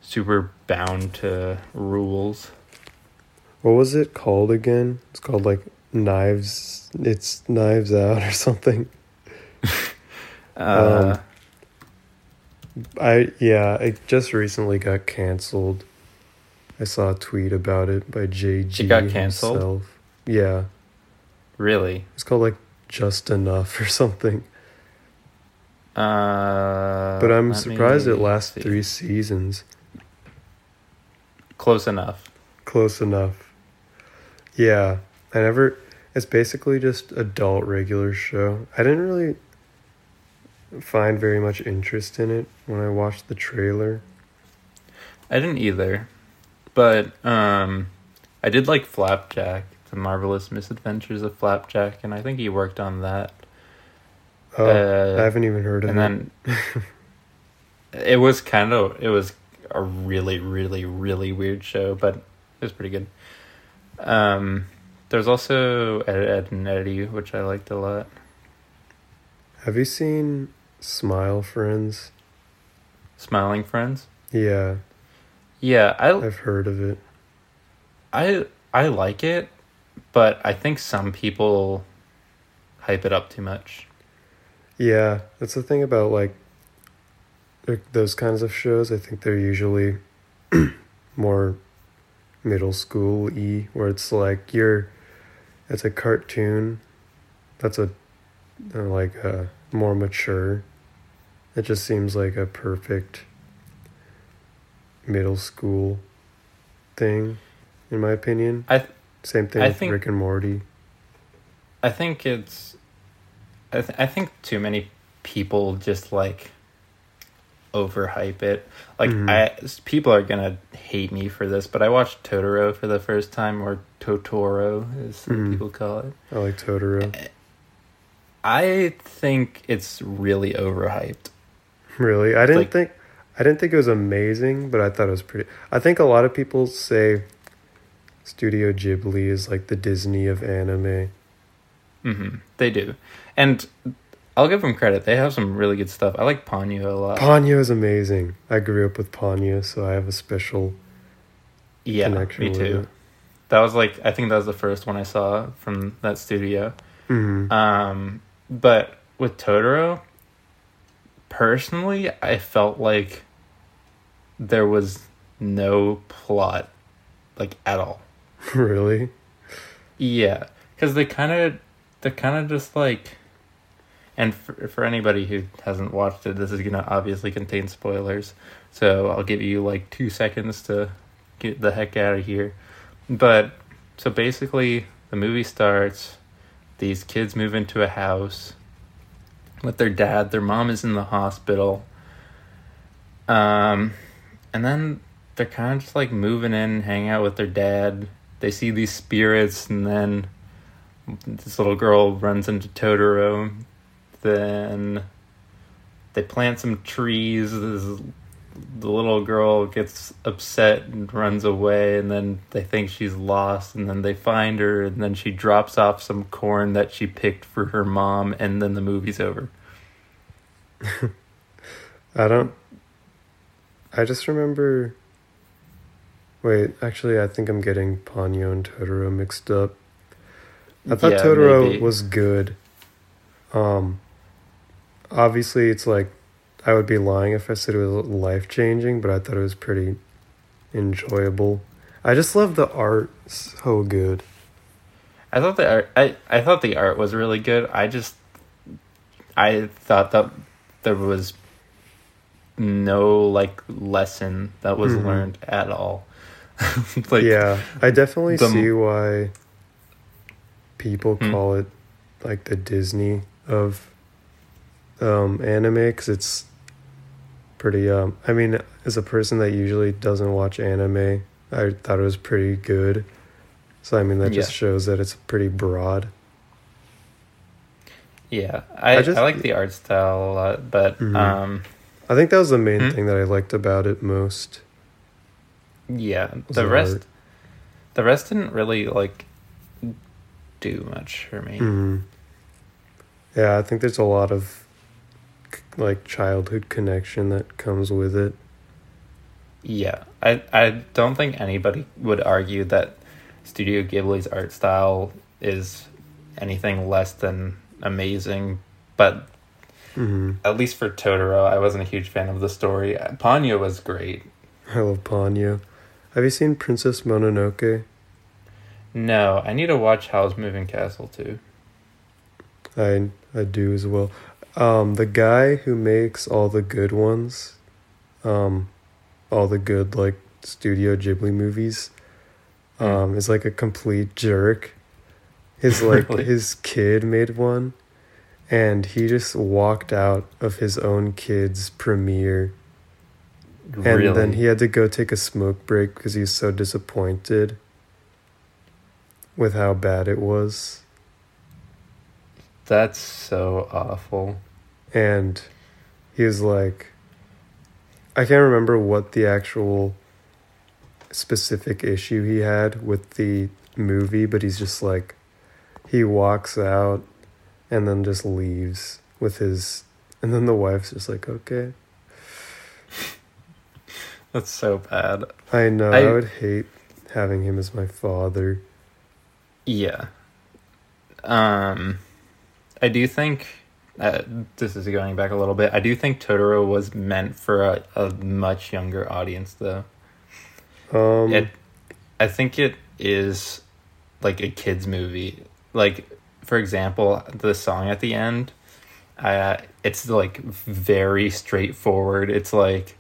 super bound to rules. what was it called again? It's called like Knives. It's Knives Out or something. Uh, I yeah, it just recently got canceled. I saw a tweet about it by JG. It got canceled? himself. Yeah, Really? it's called like Just Enough or something. Uh, But I'm surprised it lasts see. three seasons. Close enough. Close enough. Yeah, I never. It's basically just adult regular show. I didn't really find very much interest in it when I watched the trailer. I didn't either, but um, I did like Flapjack, the marvelous misadventures of Flapjack, and I think he worked on that. Oh, Uh, I haven't even heard of and it. then it was kind of it was a really really really weird show, but it was pretty good. Um, there's also Ed, Edd and Eddy, which I liked a lot. Have you seen Smile Friends? Smiling Friends. Yeah, Yeah, I I've heard of it. I I like it, but I think some people hype it up too much. Yeah, that's the thing about like like, those kinds of shows. I think they're usually more middle school e where it's like you're, it's a cartoon, that's a uh, like a more mature. It just seems like a perfect middle school thing, in my opinion. I th- Same thing I with think- Rick and Morty. I think it's I th- I think too many people just like overhype it. Like Mhm. I people are going to hate me for this, but I watched Totoro for the first time or Totoro as some Mhm. people call it. I like Totoro. I think it's really overhyped. Really, I didn't like- think I didn't think it was amazing, but I thought it was pretty. I think a lot of people say Studio Ghibli is like the Disney of anime. hmm They do. And I'll give them credit. They have some really good stuff. I like Ponyo a lot. Ponyo is amazing. I grew up with Ponyo, so I have a special yeah, connection me with too. it. That was like I think that was the first one I saw from that studio. hmm Um, but with Totoro, personally, I felt like there was no plot, like at all. really? Yeah, because they kind of, they're kind of just like, and for, for anybody who hasn't watched it, this is gonna obviously contain spoilers. So I'll give you like two seconds to get the heck out of here. But so basically, the movie starts. These kids move into a house with their dad. Their mom is in the hospital. Um, and then they're kind of just like moving in, hang out with their dad. They see these spirits, and then this little girl runs into Totoro. Then they plant some trees. This, the little girl gets upset and runs away, and then they think she's lost, and then they find her, and then she drops off some corn that she picked for her mom, and then the movie's over. I don't. I just remember. Wait, actually, I think I'm getting Ponyo and Totoro mixed up. I thought Yeah, Totoro maybe. was good. Um, obviously, it's like I would be lying if I said it was life changing, but I thought it was pretty enjoyable. I just love the art; so good. I thought the art. I, I thought the art was really good. I just, I thought that there was no like lesson that was Mhm. learned at all. like yeah, I definitely the- see why people Hmm. call it like the Disney of um, anime because it's pretty. Um, I mean, as a person that usually doesn't watch anime, I thought it was pretty good. So I mean, that just Yeah. shows that it's pretty broad. yeah, I, I I, just- like the art style a lot, but Mhm. um, I think that was the main Hmm. thing that I liked about it most. yeah, the the rest, art. the rest didn't really like do much for me. hmm Yeah, I think there's a lot of like childhood connection that comes with it. Yeah, I I don't think anybody would argue that Studio Ghibli's art style is anything less than amazing, but hmm at least for Totoro, I wasn't a huge fan of the story. Ponyo was great. I love Ponyo. Have you seen Princess Mononoke? No, I need to watch Howl's Moving Castle too. I I do as well. Um, the guy who makes all the good ones, um, all the good like Studio Ghibli movies, um, is like a complete jerk. His like Really? his kid made one, and he just walked out of his own kid's premiere, and really? then he had to go take a smoke break because he's so disappointed with how bad it was. That's so awful. and he's like i can't remember what the actual specific issue he had with the movie but he's just like he walks out and then just leaves with his and then the wife's just like okay That's so bad. i know i, I- would hate having him as my father Yeah. Um, I do think uh, this is going back a little bit. I do think Totoro was meant for a, a much younger audience, though. um it, I think it is like a kids movie. Like, for example, the song at the end, uh, it's like very straightforward. It's like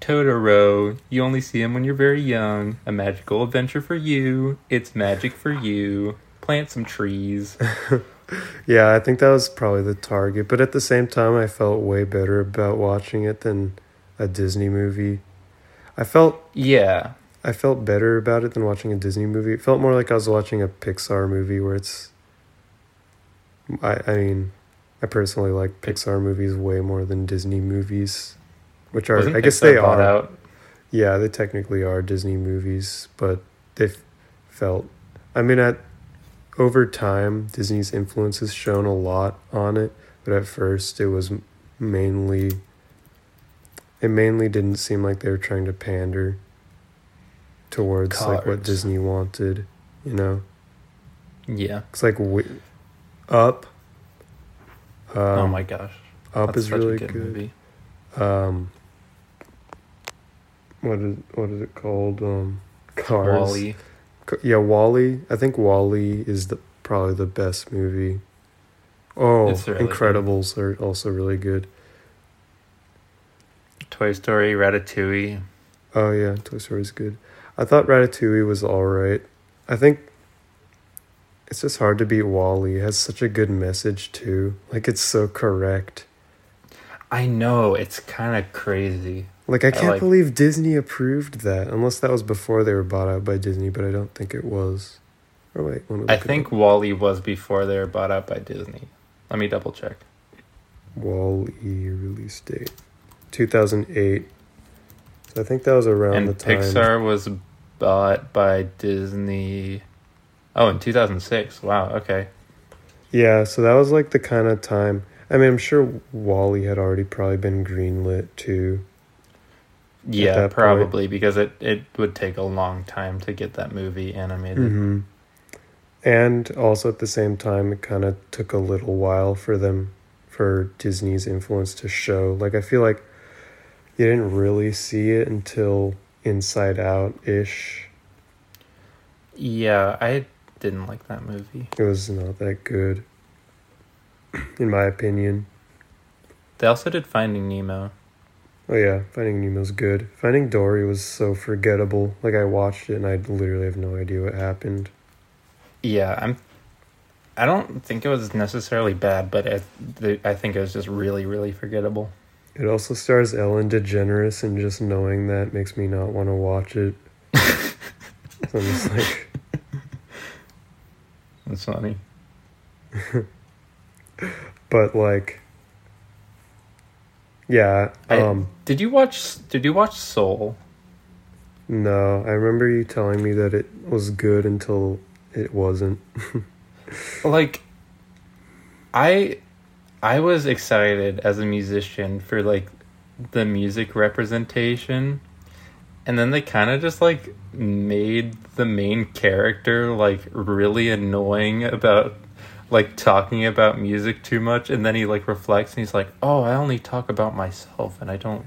Totoro, you only see him when you're very young. A magical adventure for you. It's magic for you. Plant some trees. yeah i think that was probably the target but at the same time i felt way better about watching it than a disney movie i felt Yeah, I felt better about it than watching a Disney movie. It felt more like I was watching a Pixar movie where it's. I I mean, I personally like Pixar movies way more than Disney movies, which are Wasn't I guess Pixar they are. out. Yeah, they technically are Disney movies, but they felt. I mean, at over time, Disney's influence has shown a lot on it, but at first it was mainly. It mainly didn't seem like they were trying to pander towards like what Disney wanted, you know. Yeah. It's like wi- Up. Um, oh my gosh. Up That's is really a good, good. movie. Um, what is what is it called? Um, Cars. WALL-E. Yeah, WALL-E. I think WALL-E is the probably the best movie. Oh, really good. Incredibles are also really good. Toy Story, Ratatouille. Oh yeah, Toy Story is good. I thought Ratatouille was all right. I think it's just hard to beat WALL-E. It has such a good message too. Like it's so correct. I know it's kind of crazy. Like I I can't like- believe Disney approved that, unless that was before they were bought out by Disney, but I don't think it was. Or wait, I think. WALL-E was before they were bought out by Disney. Let me double check. Wall E release date, two thousand eight. So I think that was around and the time. Pixar was bought by Disney. Oh, in 2006. Wow. Okay. Yeah, so that was like the kind of time. I mean, I'm sure WALL-E had already probably been greenlit too. Yeah, that point. probably because it, it would take a long time to get that movie animated. hmm And also at the same time, it kind of took a little while for them, for Disney's influence to show. Like, I feel like you didn't really see it until Inside Out ish. Yeah, I didn't like that movie. It was not that good, in my opinion. They also did Finding Nemo. Oh, yeah, Finding Nemo's good. Finding Dory was so forgettable. Like, I watched it and I literally have no idea what happened. Yeah, I'm. I don't think it was necessarily bad, but it, the, I think it was just really, really forgettable. It also stars Ellen DeGeneres, and just knowing that makes me not want to watch it. so I'm just like, That's funny. but like, yeah. I- Um, Did you watch? Did you watch Soul? no, I remember you telling me that it was good until it wasn't. like i i was excited as a musician for like the music representation and then they kind of just like made the main character like really annoying about like talking about music too much and then he like reflects and he's like oh i only talk about myself and i don't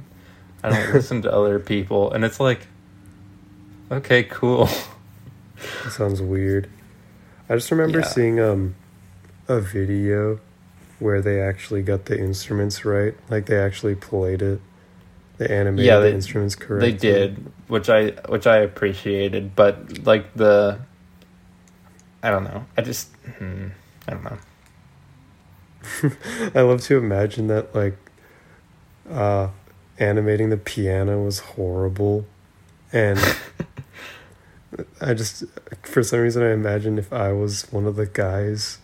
i don't listen to other people and it's like Okay, cool. That sounds weird. I just remember Yeah. seeing um a video where they actually got the instruments right. Like they actually played it. They animated Yeah, the instruments correctly. They did, which I which I appreciated, but like the I don't know. I just hmm, I don't know. I love to imagine that like uh animating the piano was horrible and I just for some reason I imagine if I was one of the guys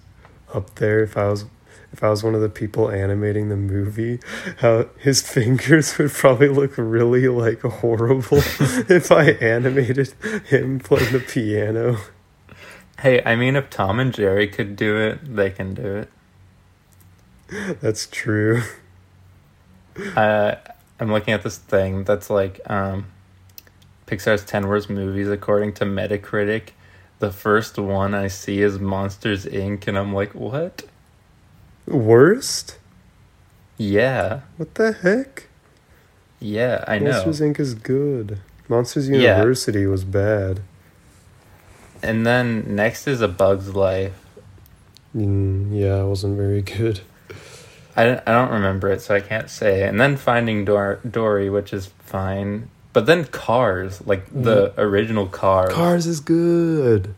up there if I was if I was one of the people animating the movie how his fingers would probably look really like horrible if I animated him playing the piano. Hey, I mean, if Tom and Jerry could do it, they can do it. That's true. Uh, I'm looking at this thing that's like um, Pixar's 10 worst movies according to Metacritic. The first one I see is Monsters Inc., and I'm like, what? Worst? Yeah, What the heck? yeah, I know. Monsters Inc. is good. Monsters Yeah. University was bad. And then next is A Bug's Life. Mm, yeah, it wasn't very good. I don't, I don't remember it, so I can't say. And then Finding Dor- Dory, which is fine. But then Cars, like the original Cars. Cars is good.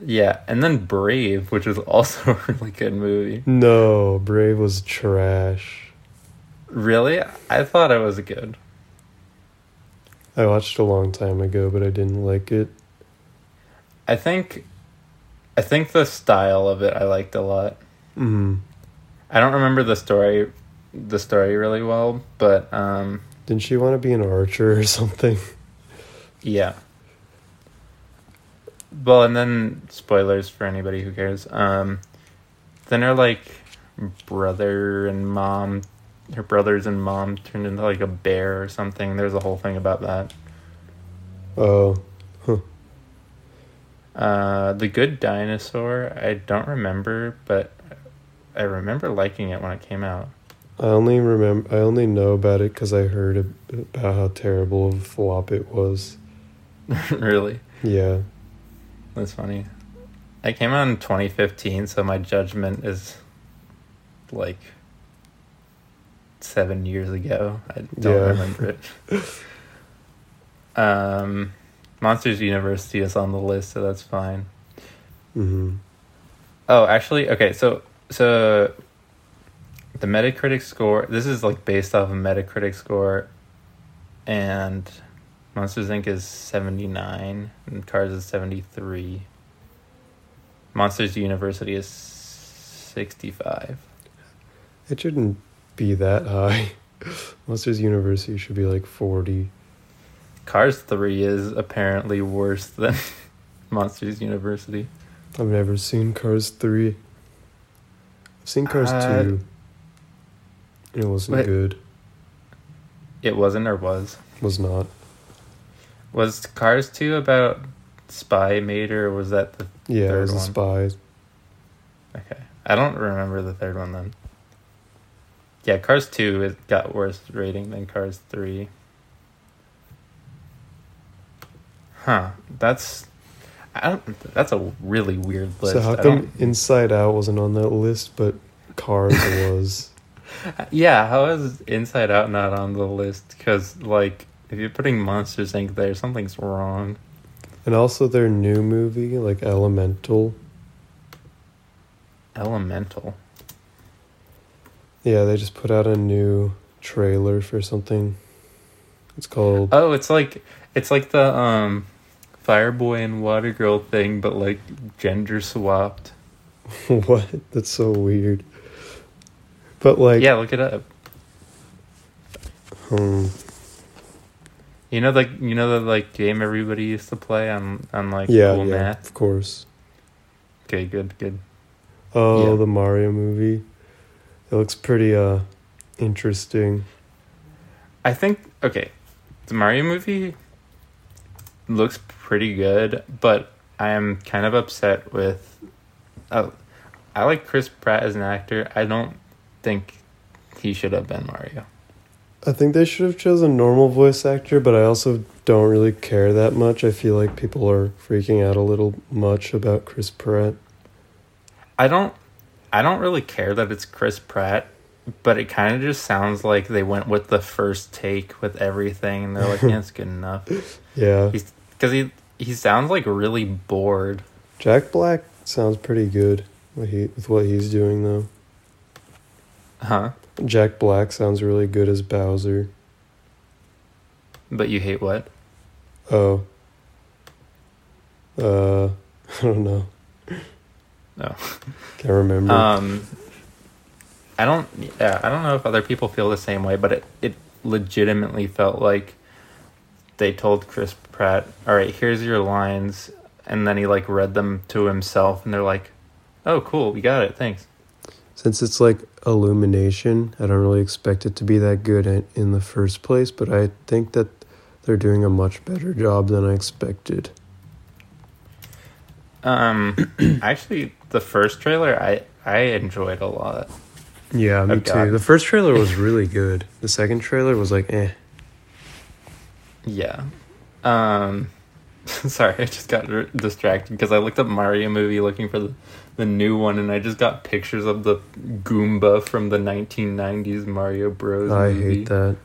Yeah, and then Brave, which was also a really good movie. No, Brave was trash. Really? I thought it was good. I watched a long time ago, but I didn't like it. I think I think the style of it I liked a lot. Mm. I don't remember the story the story really well, but um Didn't she want to be an archer or something? yeah. Well, and then spoilers for anybody who cares. Um then her like brother and mom her brothers and mom turned into like a bear or something. There's a whole thing about that. Oh, Uh, the Good Dinosaur, I don't remember, but I remember liking it when it came out. I only remember. I only know about it because I heard about how terrible of a flop it was. really, Yeah, that's funny. I came out in 2015, so my judgment is like seven years ago. I don't Yeah. remember it. um, Monsters University is on the list, so that's fine. hmm Oh, actually, okay. So, so the Metacritic score. This is like based off a Metacritic score, and Monsters Inc. is seventy nine, and Cars is seventy three. Monsters University is sixty five. it shouldn't be that high. Monsters University should be like forty. Cars three is apparently worse than Monsters University. I've never seen Cars 3. I've seen Cars Uh, 2. It wasn't Wait. good. It wasn't or was. Was not. Was Cars two about Spy Mater or was that the Yeah, it was a one. spy. Okay. I don't remember the third one then. Yeah, Cars 2 it got worse rating than Cars 3. Huh. That's I don't that's a really weird list. So how come Inside Out wasn't on that list, but Cars was? Yeah, how is Inside Out not on the list cuz like if you're putting Monsters Inc there something's wrong. And also their new movie, like Elemental. Elemental. Yeah, they just put out a new trailer for something. It's called Oh, it's like it's like the um Fireboy and Water Girl thing but like gender swapped. what? That's so weird. But like, yeah, look it up. hmm, You know, like you know the like game everybody used to play on on like yeah, cool yeah, math. of course. Okay, good, good. Oh, Yeah. the Mario movie. It looks pretty uh interesting. I think okay, the Mario movie looks pretty good, but I am kind of upset with. Oh, I like Chris Pratt as an actor. I don't think he should have been Mario. I think they should have chosen a normal voice actor, but I also don't really care that much. I feel like people are freaking out a little much about Chris Pratt. I don't I don't really care that it's Chris Pratt, but it kind of just sounds like they went with the first take with everything and they're like, "Yeah, it's good enough." Yeah. He's cuz he he sounds like really bored. Jack Black sounds pretty good what he with what he's doing though. Huh? Jack Black sounds really good as Bowser. But you hate what? Oh. Uh, I don't know. No. Can't remember. Um, I don't. Yeah, I don't know if other people feel the same way, but it it legitimately felt like they told Chris Pratt, "All right, here's your lines," and then he like read them to himself, and they're like, "Oh, cool, we got it, thanks." Since it's like Illumination, I don't really expect it to be that good in, in the first place, but I think that they're doing a much better job than I expected. Um, actually, the first trailer I I enjoyed a lot. Yeah, me too. The first trailer was really good. The second trailer was like, eh. Yeah. Um, sorry, I just got r- distracted because I looked up Mario movie looking for the, the new one, and I just got pictures of the Goomba from the 1990s Mario Bros. I movie. hate that.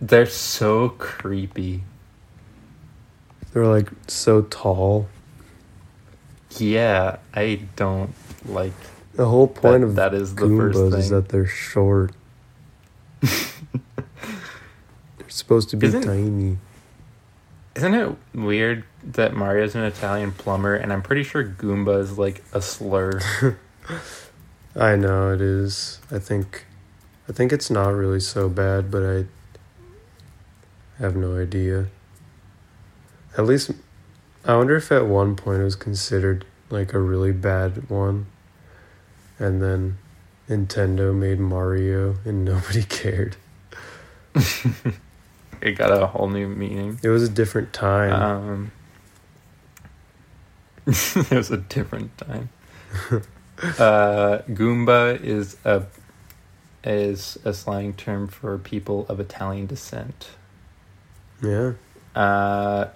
They're so creepy. They're like so tall. Yeah, I don't like. The whole point That- of that is the first Goombas is that they're short. supposed to be Isn't- tiny. Isn't it weird that Mario's an Italian plumber, and I'm pretty sure Goomba is like a slur. I know it is. I think I think it's not really so bad, but I have no idea. At least I wonder if at one point it was considered like a really bad one. And then Nintendo made Mario and nobody cared. it got a whole new meaning. It was a different time. Um, it was a different time. uh, Goomba is a is a slang term for people of Italian descent, yeah. uh,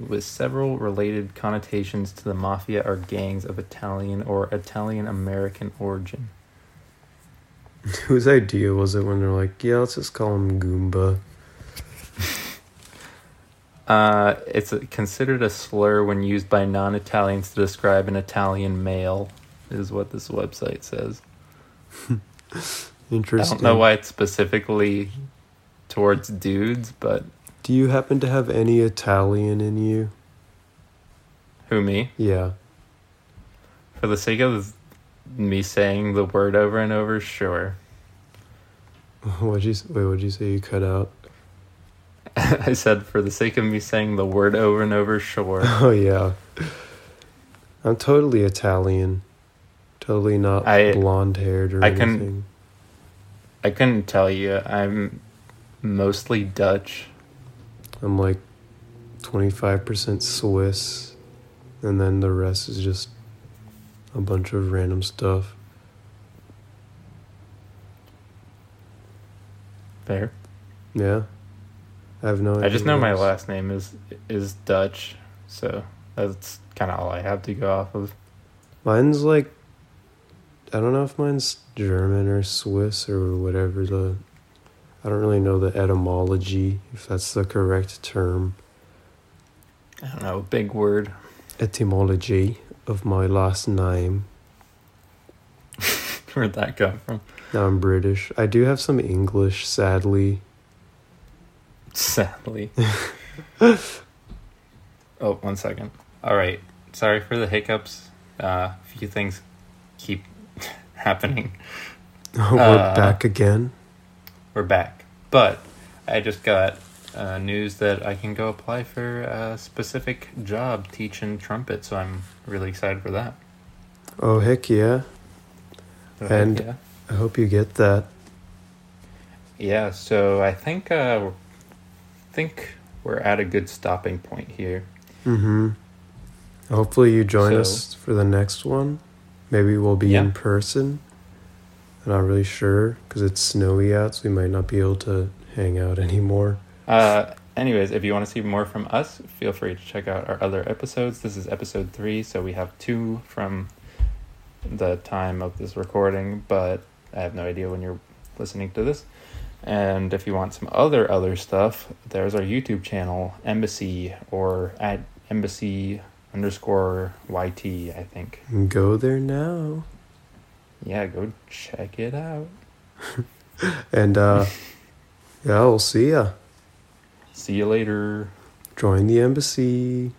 with several related connotations to the mafia or gangs of Italian or Italian American origin. Whose idea was it when they're like, yeah, let's just call him Goomba? Uh, it's considered a slur when used by non-Italians to describe an Italian male, is what this website says. Interesting. I don't know why it's specifically towards dudes, but Do you happen to have any Italian in you? who me? Yeah. For the sake of me saying the word over and over, sure. What'd you wait? What'd you say? You cut out. I said for the sake of me saying the word over and over, sure. Oh yeah. I'm totally Italian. Totally not I- blonde haired or I anything. I couldn't tell you. I'm mostly Dutch. I'm like 25% Swiss, and then the rest is just a bunch of random stuff. Fair. Yeah. I have no. I just know my last name is is Dutch, so that's kind of all I have to go off of. Mine's like I don't know if mine's German or Swiss or whatever the I don't really know the etymology if that's the correct term. I don't know, big word. Etymology of my last name. Where'd that come from? Now I'm British. I do have some English, sadly. Sadly. oh, one second. All right. Sorry for the hiccups. Uh, a few things keep happening. We're Uh, back again. We're back. But I just got uh, news that I can go apply for a specific job teaching trumpet, so I'm really excited for that. Oh heck yeah. So, And- yeah. I hope you get that. Yeah, so I think uh think we're at a good stopping point here. Mm-hmm. Hopefully you join So- us for the next one. Maybe we'll be Yeah. in person. I'm not really sure because it's snowy out, so we might not be able to hang out anymore. Uh anyways, if you want to see more from us, feel free to check out our other episodes. This is episode three, so we have two from the time of this recording, but I have no idea when you're listening to this. And if you want some other other stuff, there's our YouTube channel, Embassy, or at Embassy underscore YT, I think. Go there now. Yeah, go check it out. And uh yeah, we'll see ya. See you later. Join the embassy.